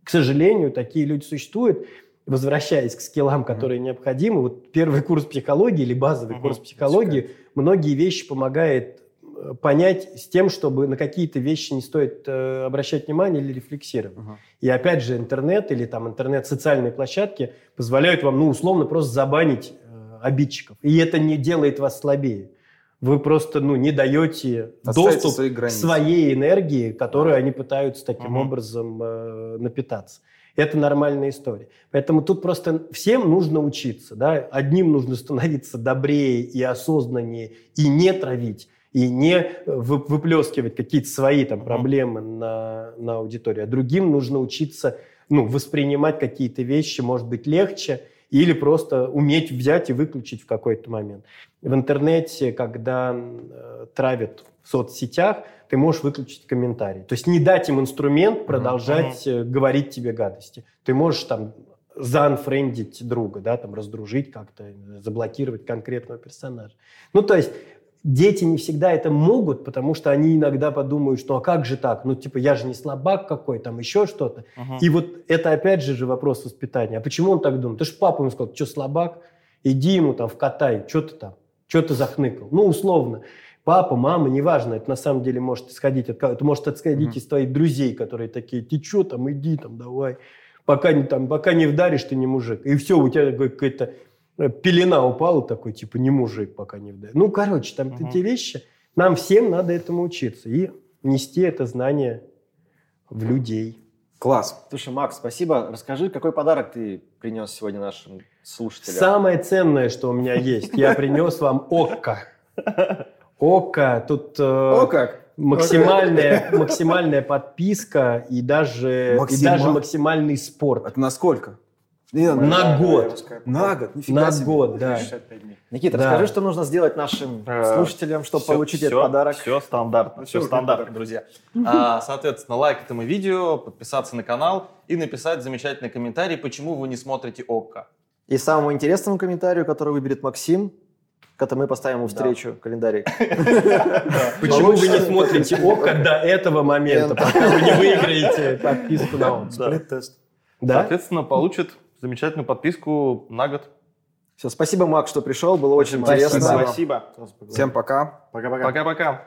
К сожалению, такие люди существуют возвращаясь к скиллам, которые mm-hmm. необходимы, вот первый курс психологии или базовый mm-hmm. курс психологии, Пускай. многие вещи помогает э, понять с тем, чтобы на какие-то вещи не стоит э, обращать внимание или рефлексировать. Uh-huh. И опять же, интернет или там интернет-социальные площадки позволяют вам, ну, условно, просто забанить э, обидчиков. И это не делает вас слабее. Вы просто, ну, не даете Оставите доступ к своей энергии, которую uh-huh. они пытаются таким uh-huh. образом э, напитаться. Это нормальная история. Поэтому тут просто всем нужно учиться. Да? Одним нужно становиться добрее и осознаннее, и не травить, и не выплескивать какие-то свои там, проблемы на, на аудиторию. А другим нужно учиться ну, воспринимать какие-то вещи, может быть, легче, или просто уметь взять и выключить в какой-то момент. В интернете, когда э, травят в соцсетях, ты можешь выключить комментарий. То есть не дать им инструмент продолжать mm-hmm. говорить тебе гадости. Ты можешь там заанфрендить друга, да, там раздружить как-то, заблокировать конкретного персонажа. Ну, то есть дети не всегда это могут, потому что они иногда подумают, что а как же так? Ну, типа, я же не слабак какой, там еще что-то. Uh-huh. И вот это опять же же вопрос воспитания. А почему он так думает? Ты же папа ему сказал, что слабак? Иди ему там в катай, что ты там? Что ты захныкал? Ну, условно папа, мама, неважно, это на самом деле может исходить от это может исходить mm-hmm. из твоих друзей, которые такие, ты что там, иди там, давай, пока не, там, пока не вдаришь, ты не мужик. И все, у тебя какая-то э, пелена упала, такой, типа, не мужик, пока не вдаришь. Ну, короче, там mm-hmm. эти вещи, нам всем надо этому учиться и нести это знание в людей. Класс. Слушай, Макс, спасибо. Расскажи, какой подарок ты принес сегодня нашим слушателям? Самое ценное, что у меня есть, я принес вам ОККО. Ока, тут э, О, как? максимальная, максимальная подписка и даже, Максима... и даже максимальный спорт. Это на сколько? На, на год. На год, нифига На себе. год, да. Никита, да. расскажи, что нужно сделать нашим э, слушателям, чтобы все, получить все, этот подарок. Все стандартно, все, все стандартно, друзья. А, соответственно, лайк этому видео, подписаться на канал и написать замечательный комментарий, почему вы не смотрите ОККО. И самому интересному комментарию, который выберет Максим, Как-то мы поставим ему встречу, календарик. Почему вы не смотрите ОКО до этого момента, пока вы не выиграете подписку на ОКО? Сплит-тест. Да? Соответственно, получит замечательную подписку на год. Все, спасибо, Мак, что пришел, было очень интересно. Спасибо. Всем пока. Пока-пока. Пока-пока.